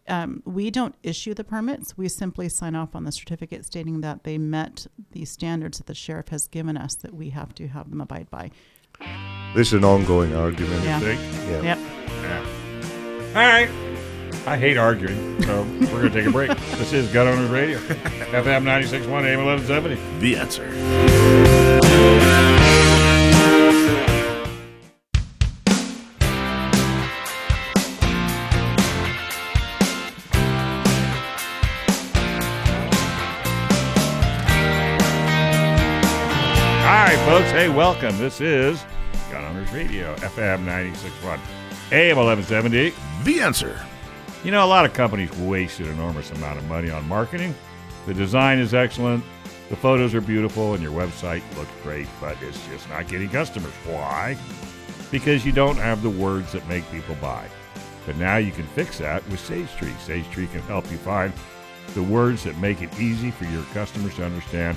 Um, we don't issue the permits. We simply sign off on the certificate stating that they met the standards that the sheriff has given us that we have to have them abide by. This is an ongoing argument. Yeah. think? Yeah. Yep. All right. I hate arguing, so we're going to take a break. [LAUGHS] This is Gun Owners Radio, FM 96.1 AM 1170. The answer. Hey, welcome. This is Gun Owners Radio, FM 96.1 AM 1170. The answer. You know, a lot of companies waste an enormous amount of money on marketing. The design is excellent, the photos are beautiful, and your website looks great, but it's just not getting customers. Why? Because you don't have the words that make people buy. But now you can fix that with SageTree. SageTree can help you find the words that make it easy for your customers to understand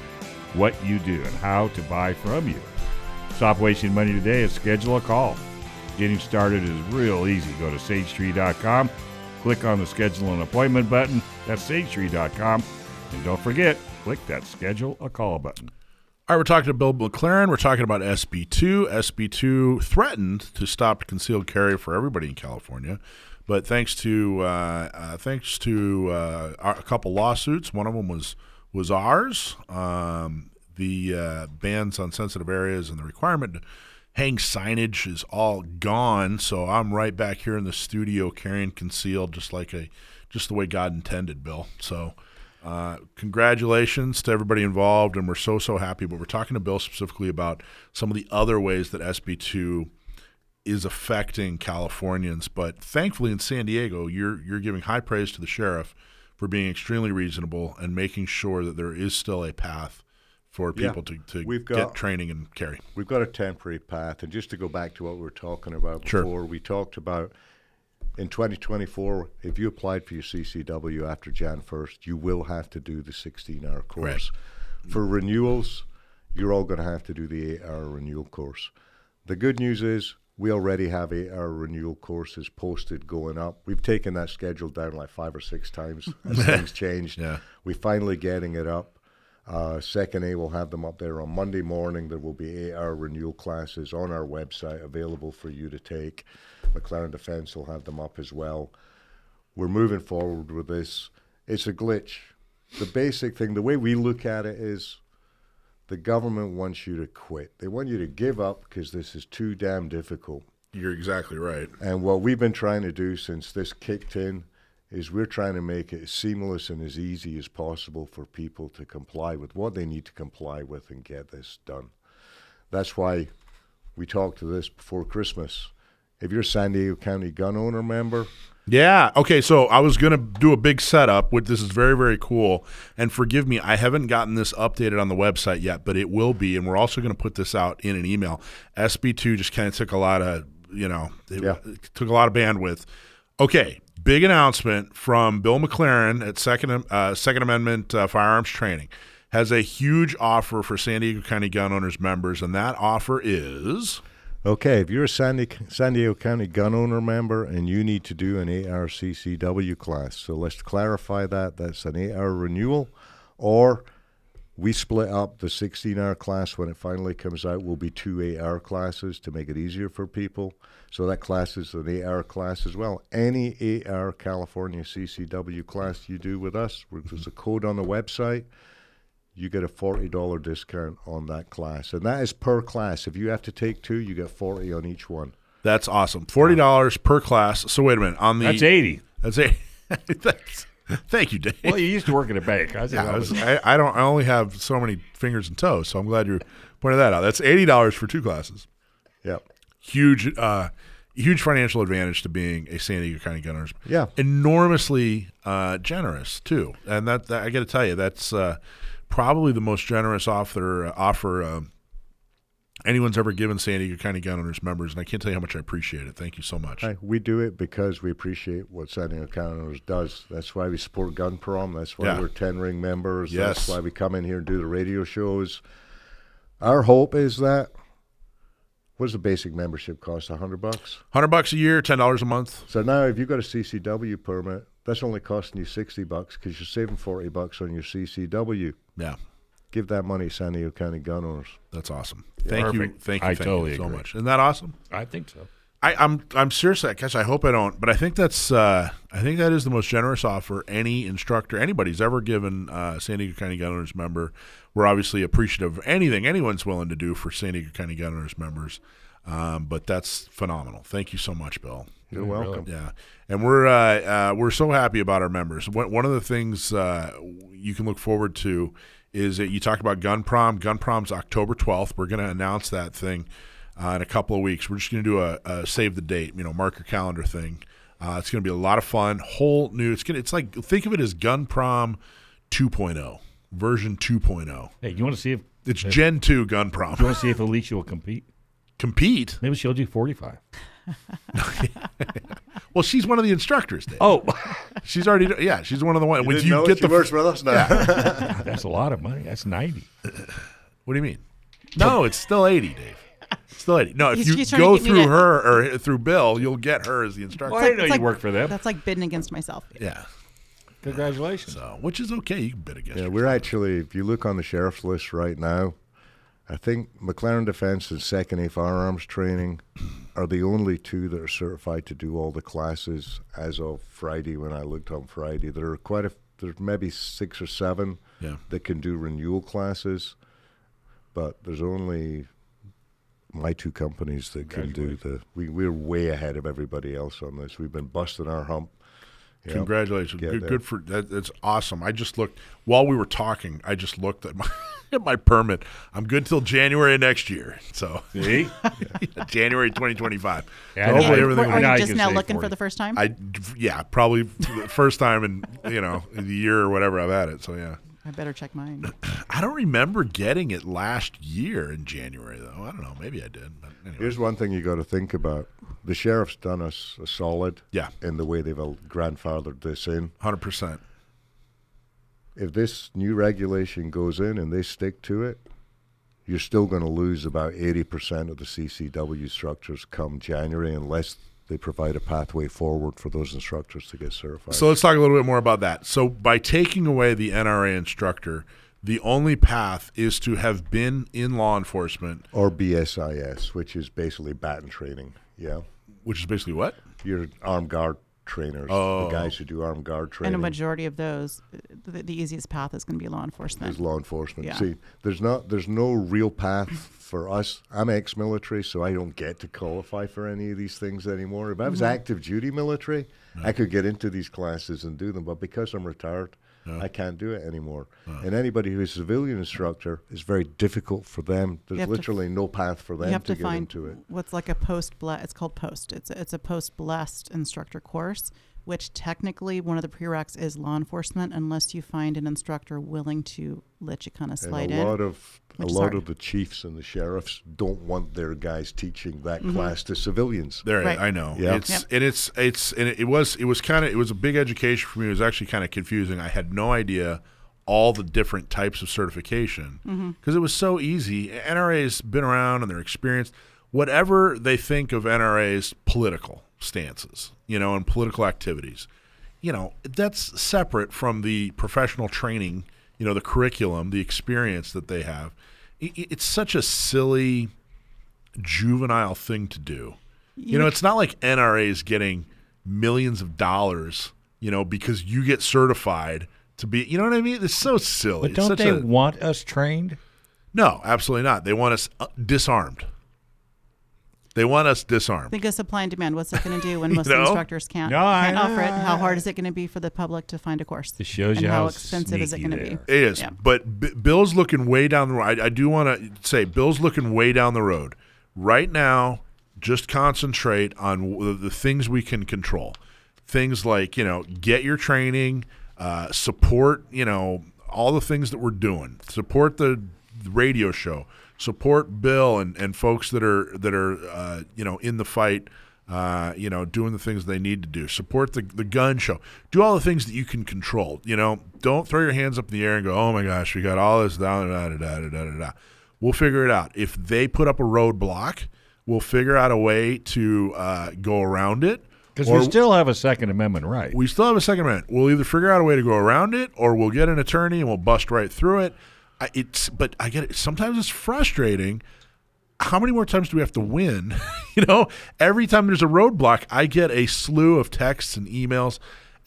what you do and how to buy from you. Stop wasting money today and schedule a call. Getting started is real easy. Go to sagetree.com, click on the schedule an appointment button. That's sagetree.com. And don't forget, click that schedule a call button. All right, we're talking to Bill McLaren. We're talking about SB2. SB2 threatened to stop concealed carry for everybody in California, but thanks to uh, uh, thanks to uh, a couple lawsuits, one of them was was ours. Um, the uh, bans on sensitive areas and the requirement to hang signage is all gone. So I'm right back here in the studio carrying concealed, just like a just the way God intended, Bill. So. Uh, congratulations to everybody involved, and we're so so happy. But we're talking to Bill specifically about some of the other ways that SB2 is affecting Californians. But thankfully, in San Diego, you're you're giving high praise to the sheriff for being extremely reasonable and making sure that there is still a path for Yeah. people to, to We've get training and carry. We've got a temporary path, and just to go back to what we were talking about Sure. before, we talked about in 2024, if you applied for your CCW after Jan 1st, you will have to do the 16-hour course. For renewals, you're all going to have to do the eight-hour renewal course. The good news is we already have eight-hour renewal courses posted going up. We've taken that schedule down like five or six times as [LAUGHS] things changed. Yeah. We're finally getting it up. Uh, second A will have them up there on Monday morning. There will be eight-hour renewal classes on our website available for you to take. McLaren Defense will have them up as well. We're moving forward with this. It's a glitch. The basic thing, the way we look at it is the government wants you to quit. They want you to give up because this is too damn difficult. You're exactly right. And what we've been trying to do since this kicked in is we're trying to make it as seamless and as easy as possible for people to comply with what they need to comply with and get this done. That's why we talked to this before Christmas. If you're a San Diego County gun owner member, Yeah. Okay. So I was gonna do a big setup. With this is very very cool. And forgive me, I haven't gotten this updated on the website yet, but it will be. And we're also gonna put this out in an email. SB2 just kind of took a lot of you know it, Yeah. it took a lot of bandwidth. Okay. Big announcement from Bill McLaren at Second uh, Second Amendment uh, Firearms Training has a huge offer for San Diego County gun owners members, and that offer is Okay, if you're a San, Di- San Diego County gun owner member and you need to do an ARCCW class, so let's clarify that. That's an eight-hour renewal, or we split up the 16-hour class when it finally comes out. Will be two eight-hour classes to make it easier for people. So that class is an eight-hour class as well. Any eight-hour California CCW class you do with us, there's a code on the website you get a forty dollar discount on that class, and that is per class. If you have to take two, you get forty on each one. that's awesome. Forty dollars per class. So wait a minute on the That's 80. That's it. [LAUGHS] Thanks. [LAUGHS] Thank you, Dave. Well, you used to work at a bank. I, Yeah, I, was, I, I don't. I only have so many fingers and toes, so I'm glad you pointed that out. That's eighty dollars for two classes. Yep. Huge, uh, huge financial advantage to being a San Diego County Gunners. Yeah. enormously uh, generous too, and that, that I got to tell you, that's uh, probably the most generous offer offer uh, anyone's ever given San Diego County Gun Owners members, and I can't tell you how much I appreciate it. Thank you so much. Hey, we do it because we appreciate what San Diego County Owners does. That's why we support Gun Prom. That's why Yeah. we're ten ring members. Yes. That's why we come in here and do the radio shows. Our hope is that. What's the basic membership cost? A hundred bucks. Hundred bucks a year, ten dollars a month. So now, if you've got a CCW permit, that's only costing you sixty bucks because you're saving forty bucks on your CCW. Yeah, Give that money, to San Diego County gun owners. that's awesome. Thank you, thank you, I thank totally you so agree. much. Isn't that awesome? I think so. I, I'm I'm seriously, gosh, I hope I don't, but I think that's uh, I think that is the most generous offer any instructor anybody's ever given uh, San Diego County Gun Owners member. We're obviously appreciative of anything anyone's willing to do for San Diego County Gun Owners members, um, but that's phenomenal. Thank you so much, Bill. You're welcome. Yeah, and we're uh, uh, we're so happy about our members. One, one of the things uh, you can look forward to is that you talked about Gun Prom. Gun Prom's October twelfth. We're going to announce that thing uh, in a couple of weeks. We're just going to do a, a save the date, you know, mark your calendar thing. Uh, it's going to be a lot of fun. Whole new. It's gonna. It's like think of it as Gun Prom 2.0 version 2.0. Hey, you want to see if It's Gen 2 Gun Prom. you want to see if Alicia will compete? Compete. Maybe she'll do 45. [LAUGHS] Well, she's one of the instructors. Dave. Oh, [LAUGHS] She's already. Yeah, she's one of the ones. When Didn't you know get the works with us now. [LAUGHS] that's a lot of money. That's 90. What do you mean? No, it's still 80, Dave. It's still 80. No, if He's- you he's go through to- her or through Bill, you'll get her as the instructor. Well, I didn't know It's you worked for them. That's like bidding against myself. Yeah. Congratulations. So, which is okay. You can bid against yeah, her. we're actually, if you look on the sheriff's list right now, I think McLaren Defense and Second A Firearms Training [CLEARS THROAT] are the only two that are certified to do all the classes as of Friday. When I looked on Friday, there are quite a there's maybe six or seven Yeah. that can do renewal classes, but there's only my two companies that can do the. We we're way ahead of everybody else on this. We've been busting our hump. Congratulations. Good, good for that. That's awesome. I just looked while we were talking. I just looked at my [LAUGHS] [LAUGHS] at my permit. I'm good till January of next year. So See? [LAUGHS] January 2025. Yeah, So hopefully I- everything. Are you you just now looking 40. for the first time? I yeah probably the first time in you know in the year or whatever I've had it. So yeah. I better check mine. [CLEARS THROAT] I don't remember getting it last year in January though. I don't know. Maybe I did. But anyway. Here's one thing you got to think about: the sheriff's done us a solid. Yeah. In the way they've grandfathered this in. Hundred percent. If this new regulation goes in and they stick to it, you're still going to lose about 80% of the CCW structures come January unless they provide a pathway forward for those instructors to get certified. So let's talk a little bit more about that. So by taking away the NRA instructor, the only path is to have been in law enforcement, or BSIS, which is basically baton training. Yeah. which is basically what? Your armed guard trainers, Oh. the guys who do armed guard training. and a majority of those, uh, the, the easiest path is going to be law enforcement. is law enforcement. Yeah. See, there's not there's no real path for us. I'm ex-military, so I don't get to qualify for any of these things anymore. If I was active duty military, I could get into these classes and do them, but because I'm retired, I can't do it anymore. And anybody who's a civilian instructor, it's very difficult for them. There's have to f- literally no path for you them have to, to get find into it. what's like a post blessed. It's called post. It's a, it's a post blessed instructor course, which technically one of the prereqs is law enforcement, unless you find an instructor willing to let you kind of And slide a in. lot of a lot hard. of the chiefs and the sheriffs don't want their guys teaching that mm-hmm. class to civilians. There, Right. I know. Yeah. It's Yep. and it's it's and it was it was kind of it was a big education for me. It was actually kind of confusing. I had no idea all the different types of certification mm-hmm. because it was so easy. NRA's been around and they're experienced. Whatever they think of NRA's political stances, you know, and political activities, you know, that's separate from the professional training, you know, the curriculum, the experience that they have. It's such a silly juvenile thing to do. You know, it's not like NRA is getting millions of dollars, you know, because you get certified to be, you know what I mean? It's so silly. But don't they a- want us trained? no, absolutely not. They want us uh, disarmed. They want us disarmed. Think of supply and demand. What's it going to do when [LAUGHS] You most know? instructors can't, No, I- can't offer it? How hard is it going to be for the public to find a course? It shows and you how, how expensive is it going to be? It is, Yeah. but B- Bill's looking way down the road. I, I do want to say Bill's looking way down the road. Right now, just concentrate on w- the, the things we can control. Things like you know, get your training, uh, support you know all the things that we're doing. Support the radio show. Support Bill and, and folks that are that are uh, you know in the fight. Uh, you know, doing the things they need to do. Support the the gun show. Do all the things that you can control. You know, don't throw your hands up in the air and go, "Oh my gosh, we got all this down da da da da da da." da." We'll figure it out. If they put up a roadblock, we'll figure out a way to uh, go around it. Because we still have a Second Amendment right. we still have a second amendment. We'll either figure out a way to go around it, or we'll get an attorney and we'll bust right through it. I, it's but I get it. Sometimes it's frustrating. How many more times do we have to win? [LAUGHS] you know, every time there's a roadblock, I get a slew of texts and emails.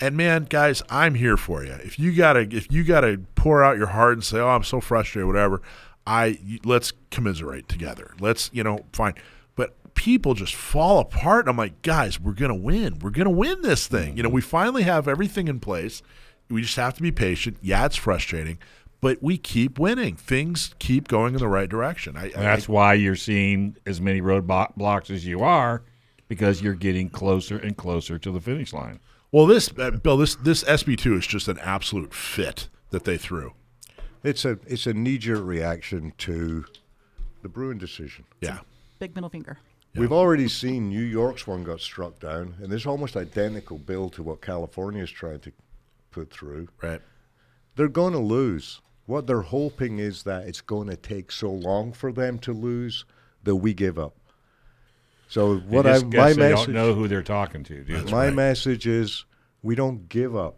And man, guys, I'm here for you. If you gotta, if you gotta pour out your heart and say, "Oh, I'm so frustrated," whatever, I let's commiserate together. Let's, you know, fine. But people just fall apart. I'm like, guys, we're gonna win. We're gonna win this thing. You know, we finally have everything in place. We just have to be patient. Yeah, it's frustrating, but we keep winning. Things keep going in the right direction. I, I That's why you're seeing as many roadblocks as you are, because you're getting closer and closer to the finish line. well, this uh, Bill, this this SB two is just an absolute fit that they threw. It's a it's a knee jerk reaction to the Bruen decision. Yeah, Big middle finger. We've already seen New York's one got struck down, and it's almost identical bill to what California is trying to put through. right. They're going to lose. What they're hoping is that it's going to take so long for them to lose that we give up. So what I I my guess they message don't know who they're talking to. Do my right. message is we don't give up.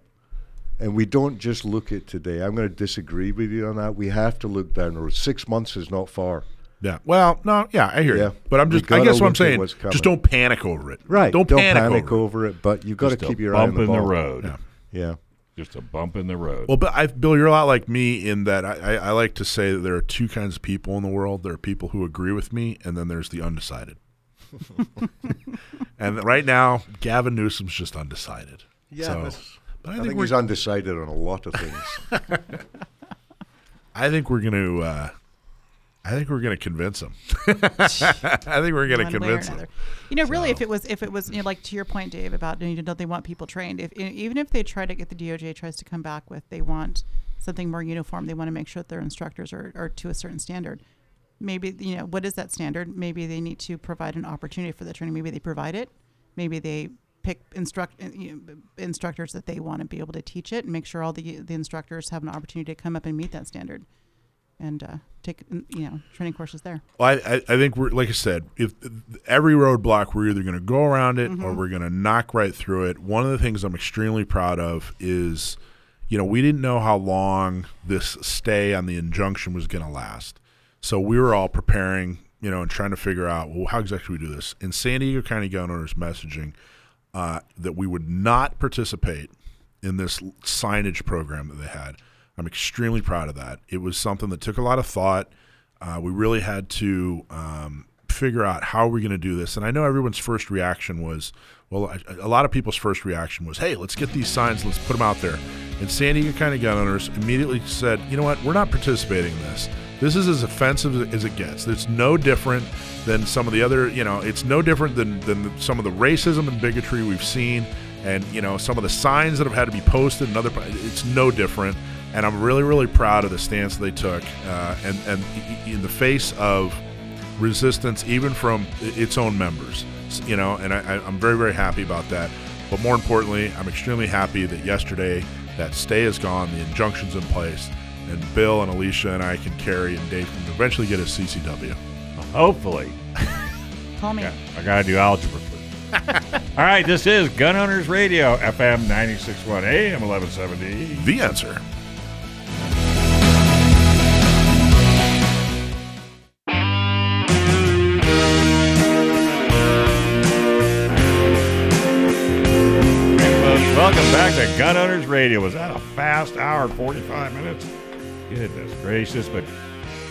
And we don't just look at today. I'm going to disagree with you on that. We have to look down the road. Six months is not far. Yeah. Well, no, yeah, I hear Yeah. you. But I'm just, I guess what I'm saying, what's just don't panic over it. Right. Don't, panic, over, it. it. but you've got to Just a keep your eye on bump the in ball. the road. Yeah. Yeah. Just a bump in the road. Well, but I, Bill, you're a lot like me in that I, I, I like to say that there are two kinds of people in the world. There are people who agree with me, and then there's the undecided. [LAUGHS] and right now, Gavin Newsom's just undecided. Yeah, So- but I I think, think he's undecided on a lot of things. [LAUGHS] I think we're going to. Uh, I think we're going to convince him. [LAUGHS] I think we're going to one way or convince him. another. You know, really, if it was, if it was, you know, like to your point, Dave, about you know they want people trained. If even if they try to get the DOJ tries to come back with they want something more uniform, they want to make sure that their instructors are, are to a certain standard. Maybe you know what is that standard? Maybe they need to provide an opportunity for the training. Maybe they provide it. Maybe they pick instruct uh, you know, instructors that they want to be able to teach it and make sure all the the instructors have an opportunity to come up and meet that standard and uh, take you know training courses there. Well, I, I, think we're like I said, if every roadblock we're either going to go around it or we're going to knock right through it. One of the things I'm extremely proud of is, you know, we didn't know how long this stay on the injunction was going to last, so we were all preparing, you know, and trying to figure out well how exactly we do this. In San Diego County gun owners messaging uh, that we would not participate in this signage program that they had. I'm extremely proud of that. It was something that took a lot of thought. Uh, we really had to um, figure out how we're going to do this. And I know everyone's first reaction was, well, a, lot of people's first reaction was, hey, let's get these signs, let's put them out there. And San Diego County gun owners immediately said, you know what, we're not participating in this. This is as offensive as it gets. It's no different than some of the other, you know, it's no different than, than some of the racism and bigotry we've seen and, you know, some of the signs that have had to be posted and other, it's no different. And I'm really, really proud of the stance they took. Uh, and, and in the face of resistance, even from its own members, you know, and I, I'm very, very happy about that. But more importantly, I'm extremely happy that yesterday that stay is gone, the injunction's in place, and Bill and Alicia and I can carry and Dave can eventually get a CCW. Hopefully. Call me. Yeah, I got to do algebra first. [LAUGHS] All right, this is Gun Owners Radio, FM 96.1 AM 1170. The answer. Welcome back to Gun Owners Radio. Was that a fast hour, 45 minutes? Goodness gracious, but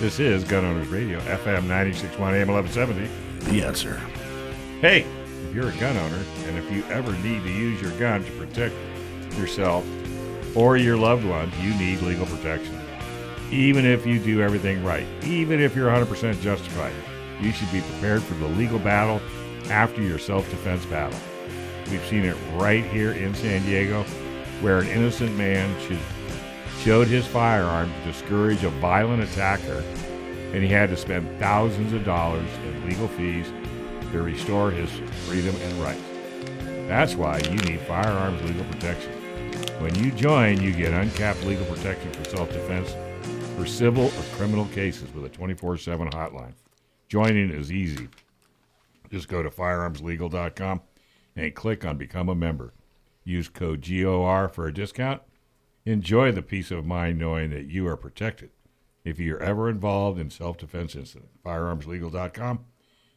this is Gun Owners Radio, FM 96.1 AM 1170. The answer. Hey, if you're a gun owner and if you ever need to use your gun to protect yourself or your loved ones, you need legal protection. Even if you do everything right, even if you're 100% justified, you should be prepared for the legal battle after your self defense battle. We've seen it right here in San Diego, where an innocent man should, showed his firearm to discourage a violent attacker, and he had to spend thousands of dollars in legal fees to restore his freedom and rights. That's why you need firearms legal protection. When you join, you get uncapped legal protection for self defense for civil or criminal cases with a 24 7 hotline. Joining is easy. Just go to firearmslegal.com and click on Become a Member. Use code GOR for a discount. Enjoy the peace of mind knowing that you are protected if you're ever involved in self defense incident. Firearmslegal.com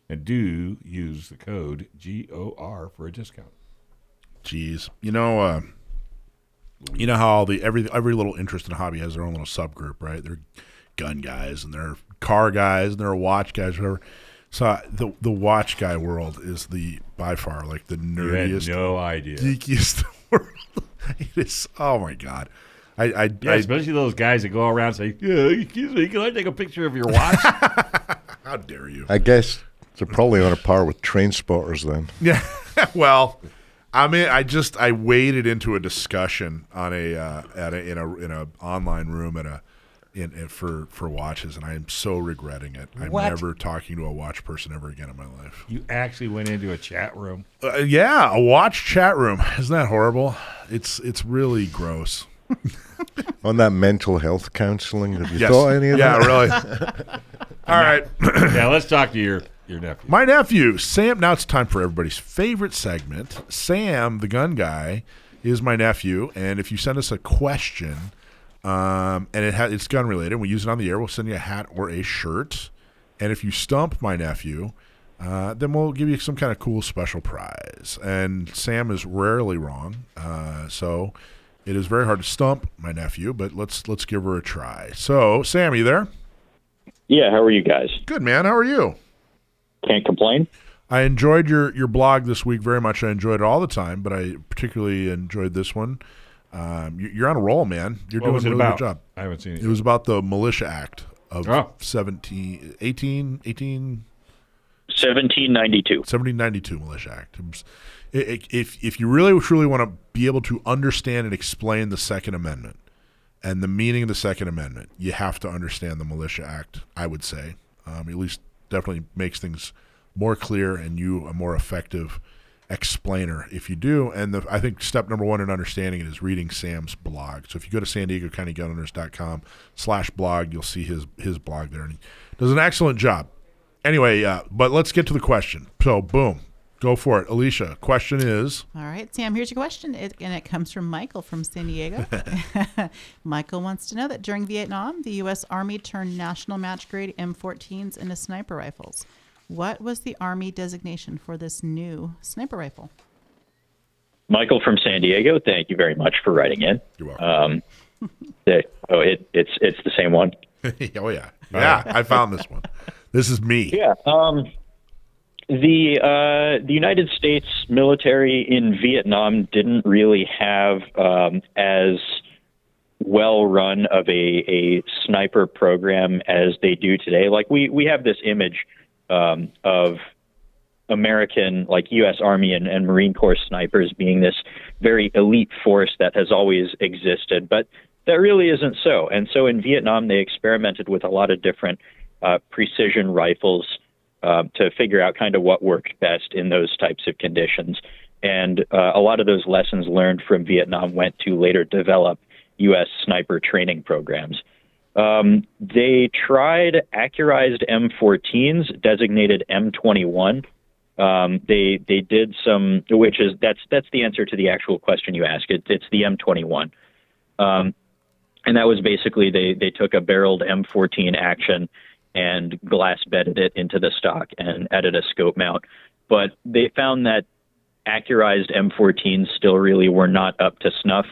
and do use the code GOR for a discount. Jeez, you know, uh, you know how the every every little interest and hobby has their own little subgroup, right? They're gun guys and they're car guys and they're watch guys, whatever. So the the watch guy world is the by far like the You nerdiest, had no idea. geekiest [LAUGHS] world. it is. Oh my god. I I, Yeah, I especially those guys that go around and say, yeah, excuse me, can I take a picture of your watch? [LAUGHS] how dare you? I guess they're probably on a par with train spotters then. [LAUGHS] Yeah. well, I mean, I just I waded into a discussion on a uh, at a in a in a online room at a in, in for for watches, and I am so regretting it. I'm What? never talking to a watch person ever again in my life. you actually went into a chat room. Uh, yeah, a watch chat room. [LAUGHS] Isn't that horrible? It's it's really gross. [LAUGHS] On that mental health counseling, have you Yes. thought any of yeah, that? really. [LAUGHS] All right. [COUGHS] yeah, let's talk to your, your nephew. My nephew, Sam. Now it's time for everybody's favorite segment. Sam, the gun guy, is my nephew, and if you send us a question, um, and it ha- it's gun related, we use it on the air, we'll send you a hat or a shirt. And if you stump my nephew, uh, then we'll give you some kind of cool special prize. And Sam is rarely wrong, uh, so it is very hard to stump my nephew. But let's let's give her a try. So, Sam, you there? Yeah, how are you guys? Good man. How are you? Can't complain. I enjoyed your, your blog this week very much. I enjoyed it all the time, but I particularly enjoyed this one. Um, you, you're on a roll, man. You're What doing a really about? good job. I haven't seen it. It was about the Militia Act of Oh. 17, 18, 18, 1792. 1792 Militia Act. It was- i- i- If, if you really truly want to be able to understand and explain the Second Amendment and the meaning of the Second Amendment, you have to understand the Militia Act, I would say. Um, at least definitely makes things more clear and you a more effective explainer if you do. And the, I think step number one in understanding it is reading Sam's blog. So if you go to san diego county gunowners.com slash blog, you'll see his, his blog there. And he does an excellent job. Anyway, uh, but let's get to the question. So, boom, go for it. Alicia, question is All right, Sam, here's your question. It, and it comes from Michael from San Diego. [LAUGHS] [LAUGHS] Michael wants to know that during Vietnam, the U.S. Army turned national match grade M14s into sniper rifles. What was the Army designation for this new sniper rifle? Michael from San Diego, thank you very much for writing in. you're welcome. Um, the- oh, it, it's it's the same one. [LAUGHS] oh, yeah. Yeah, I found this one. This is me. Yeah. Um, the uh, the United States military in Vietnam didn't really have um, as well run of a, a sniper program as they do today. Like we, we have this image um, of American, like U.S. Army and, and Marine Corps snipers being this very elite force that has always existed, but that really isn't so. And so in Vietnam, they experimented with a lot of different uh, precision rifles uh, to figure out kind of what worked best in those types of conditions. And uh, a lot of those lessons learned from Vietnam went to later develop U.S. sniper training programs. Um, they tried accurized M14s, designated M21. Um, they they did some, which is that's that's the answer to the actual question you asked. It, it's the M21, um, and that was basically they they took a barreled M14 action and glass bedded it into the stock and added a scope mount. But they found that accurized M14s still really were not up to snuff.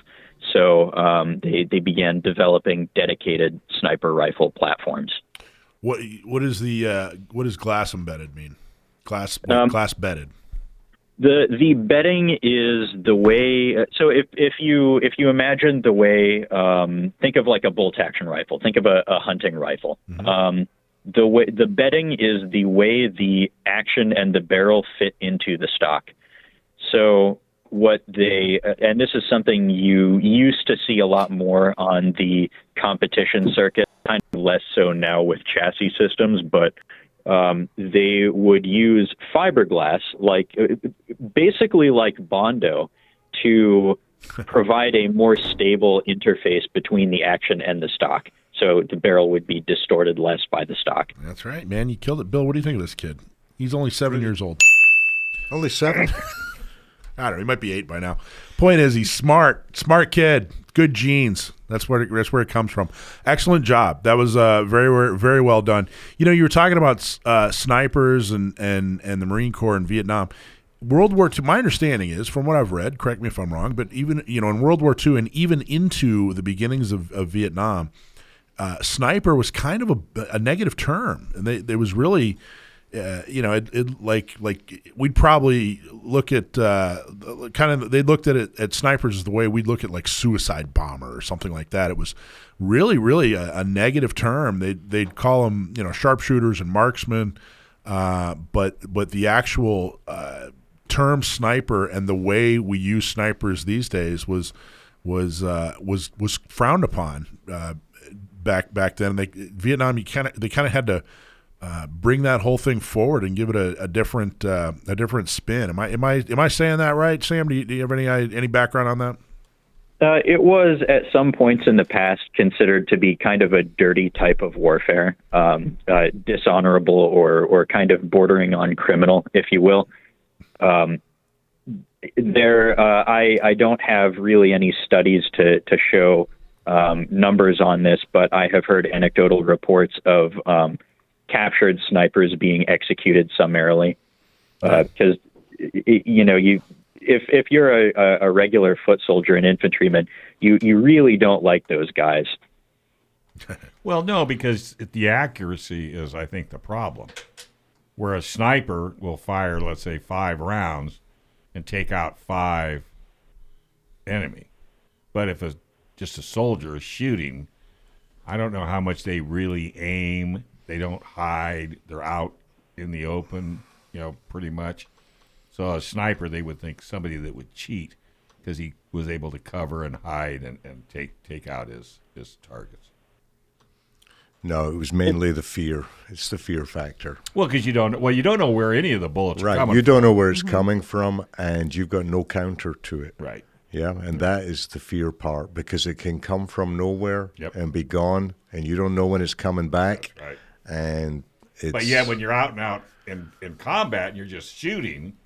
So um, they they began developing dedicated sniper rifle platforms. What what is the uh, what does glass embedded mean? Glass Um, glass bedded. The the bedding is the way. So if if you if you imagine the way, um, think of like a bolt action rifle. Think of a, a hunting rifle. Um, the way the bedding is the way the action and the barrel fit into the stock. So what they and this is something you used to see a lot more on the competition circuit, kind of less so now with chassis systems, but um, they would use fiberglass, like basically like Bondo, to [LAUGHS] provide a more stable interface between the action and the stock. So the barrel would be distorted less by the stock. That's right, man. You killed it, Bill. What do you think of this kid? He's only seven years old. Only seven. [LAUGHS] I don't know. He might be eight by now. Point is, he's smart, smart kid, good genes. That's where it, that's where it comes from. Excellent job. That was uh, very very well done. You know, you were talking about uh, snipers and and and the Marine Corps in Vietnam. World War II. My understanding is, from what I've read, correct me if I'm wrong, but even you know in World War II and even into the beginnings of, of Vietnam, uh, sniper was kind of a, a negative term, and they, there was really uh, you know, it, it like like we'd probably look at uh, kind of they looked at it at snipers as the way we'd look at like suicide bomber or something like that. It was really really a, a negative term. They they'd call them you know sharpshooters and marksmen, uh, but but the actual uh, term sniper and the way we use snipers these days was was uh, was was frowned upon uh, back back then. They Vietnam you kind of they kind of had to uh, bring that whole thing forward and give it a, a different uh, a different spin. Am I am I am I saying that right, Sam? Do you, do you have any any background on that? Uh, it was at some points in the past considered to be kind of a dirty type of warfare, um, uh, dishonorable or or kind of bordering on criminal, if you will. Um, there, uh, I I don't have really any studies to to show um, numbers on this, but I have heard anecdotal reports of um, captured snipers being executed summarily uh, because you know you if if you're a, a regular foot soldier and infantryman you you really don't like those guys [LAUGHS] Well, no, because the accuracy is, I think, the problem. Where a sniper will fire, let's say, five rounds and take out five enemy, but if a just a soldier is shooting, I don't know how much they really aim. They don't hide. They're out in the open, you know, pretty much. So a sniper, they would think somebody that would cheat because he was able to cover and hide and, and take take out his his targets. No, it was mainly the fear. It's the fear factor. Well, because you don't well, you don't know where any of the bullets are Right. You don't know where it's coming from, and you've got no counter to it. Right. Yeah, and that is the fear part because it can come from nowhere Yep. and be gone, and you don't know when it's coming back. Right. And it's But yeah, when you're out and out in, in combat and you're just shooting,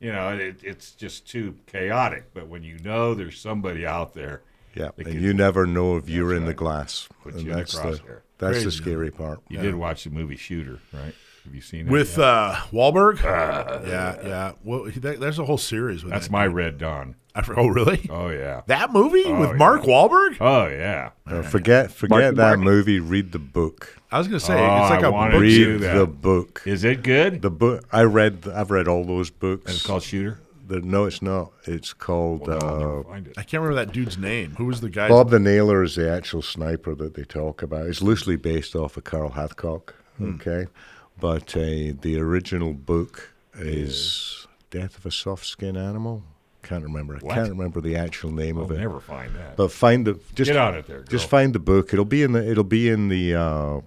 you know, it, it's just too chaotic. But when you know there's somebody out there, yeah, and can- you never know if you're in the glass. Put you in the that's the that's Crazy. the scary part. you did watch the movie Shooter, right? Have you seen it? With uh, Wahlberg? yeah, yeah. Well, that, there's a whole series with That's that my dude. Red Dawn. For- oh, really? Oh yeah. That movie Oh, with yeah. Mark Wahlberg? Oh yeah. Uh, forget forget Marky that Mark. movie. Read the book. I was gonna say Oh, it's like I a book Read do the book. Is it good? The book I read. I've read all those books. And it's called Shooter. The, no, it's not. It's called Well, I'll uh, it. I can't remember that dude's name. Who was the guy? Bob the Nailer is the actual sniper that they talk about. It's loosely based off of Carl Hathcock. Okay, but uh, the original book is Death of a Soft Skin Animal. Can't remember. I can't remember the actual name We'll of it. never find that. But find the just Get on it there, Just find the book. It'll be in the it'll be in the uh,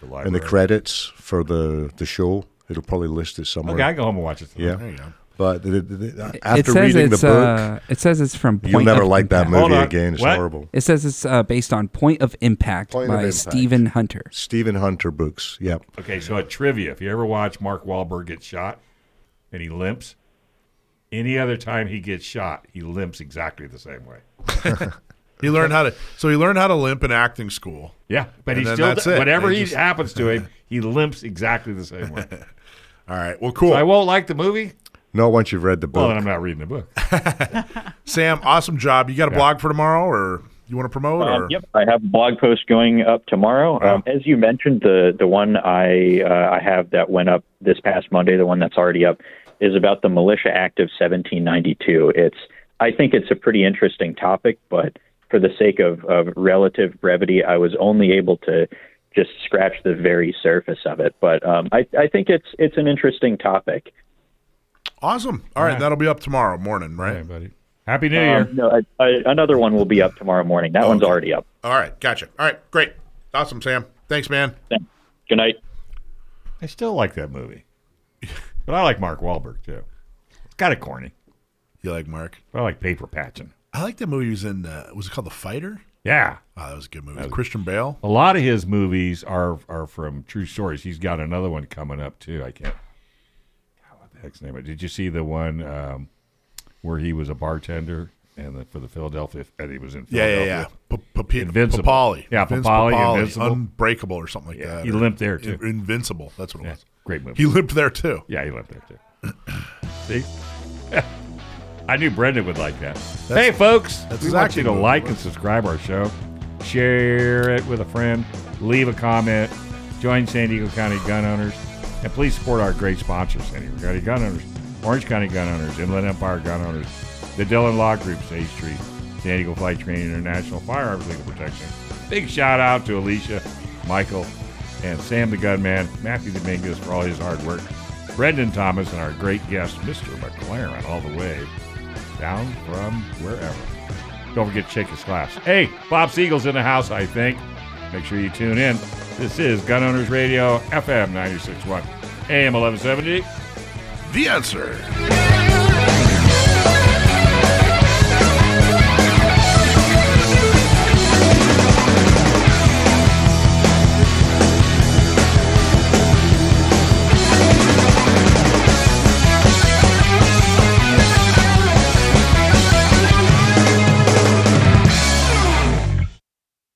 The in the credits for the the show. It'll probably list it somewhere. Okay, I go home and watch it. Tonight. Yeah. There you go. But the, the, the, it after says reading the book, uh, it says it's from. Point you'll never of like that movie again. It's What? horrible. It says it's uh, based on Point of Impact Point of by Impact. Stephen Hunter. Stephen Hunter books. Yep. Okay, so a trivia: if you ever watch Mark Wahlberg get shot and he limps, any other time he gets shot, he limps exactly the same way. [LAUGHS] He learned how to. So he learned how to limp in acting school. Yeah, but he still that's it. whatever he just- happens to him, [LAUGHS] he limps exactly the same way. All right. Well, cool. So I won't like the movie. Not once you've read the book. Well, then I'm not reading the book. [LAUGHS] Sam, awesome job. You got a Yeah. blog for tomorrow, or you want to promote? Um, yep, I have a blog post going up tomorrow. Um, as you mentioned, the the one I uh, I have that went up this past Monday, the one that's already up, is about the Militia Act of 1792. It's I think it's a pretty interesting topic, but for the sake of, of relative brevity, I was only able to just scratch the very surface of it. But um, I I think it's it's an interesting topic. Awesome. All right, right. that'll be up tomorrow morning, right? Hey, buddy. Happy New Year. Um, no, I, I, another one will be up tomorrow morning. That one's already up. All right, gotcha. All right, great, awesome, Sam. Thanks, man. Good night. I still like that movie, but I like Mark Wahlberg too. It's kind of corny, You like Mark? but I like paper patching. I like that movie. He was in. Uh, was it called The Fighter? Yeah, Oh, that was a good movie. With Christian Bale. a lot of his movies are are from true stories. He's got another one coming up too. I can't. Heck's name? it? Did you see the one um, where he was a bartender and the, for the Philadelphia? And he was in Yeah, yeah, Philadelphia. yeah. P- P- Invincible. Papale. Yeah, Vince Papale, Invincible. Unbreakable or something like Yeah, that. he or limped there, too. Invincible. That's what it Yeah, was. great movie. He limped there too. Yeah, he lived there too. [CLEARS THROAT] See, [LAUGHS] I knew Brendan would like that. hey, folks, that's we want you to like and subscribe our show, share it with a friend, leave a comment, join San Diego County gun owners, and please support our great sponsors: Diego County gun owners, Orange County gun owners, Inland Empire gun owners, the Dillon Law Group, Sage Street, San Diego Flight Training International Firearms Legal Protection. Big shout out to Alicia, Michael, and Sam the Gunman, Matthew Dominguez for all his hard work, Brendan Thomas, and our great guest, Mr. McLaren, all the way down from wherever. Don't forget to check his glass. Hey, Bob Siegel's in the house, I think. Make sure you tune in. This is Gun Owners Radio, FM 96.1, AM 1170. The answer.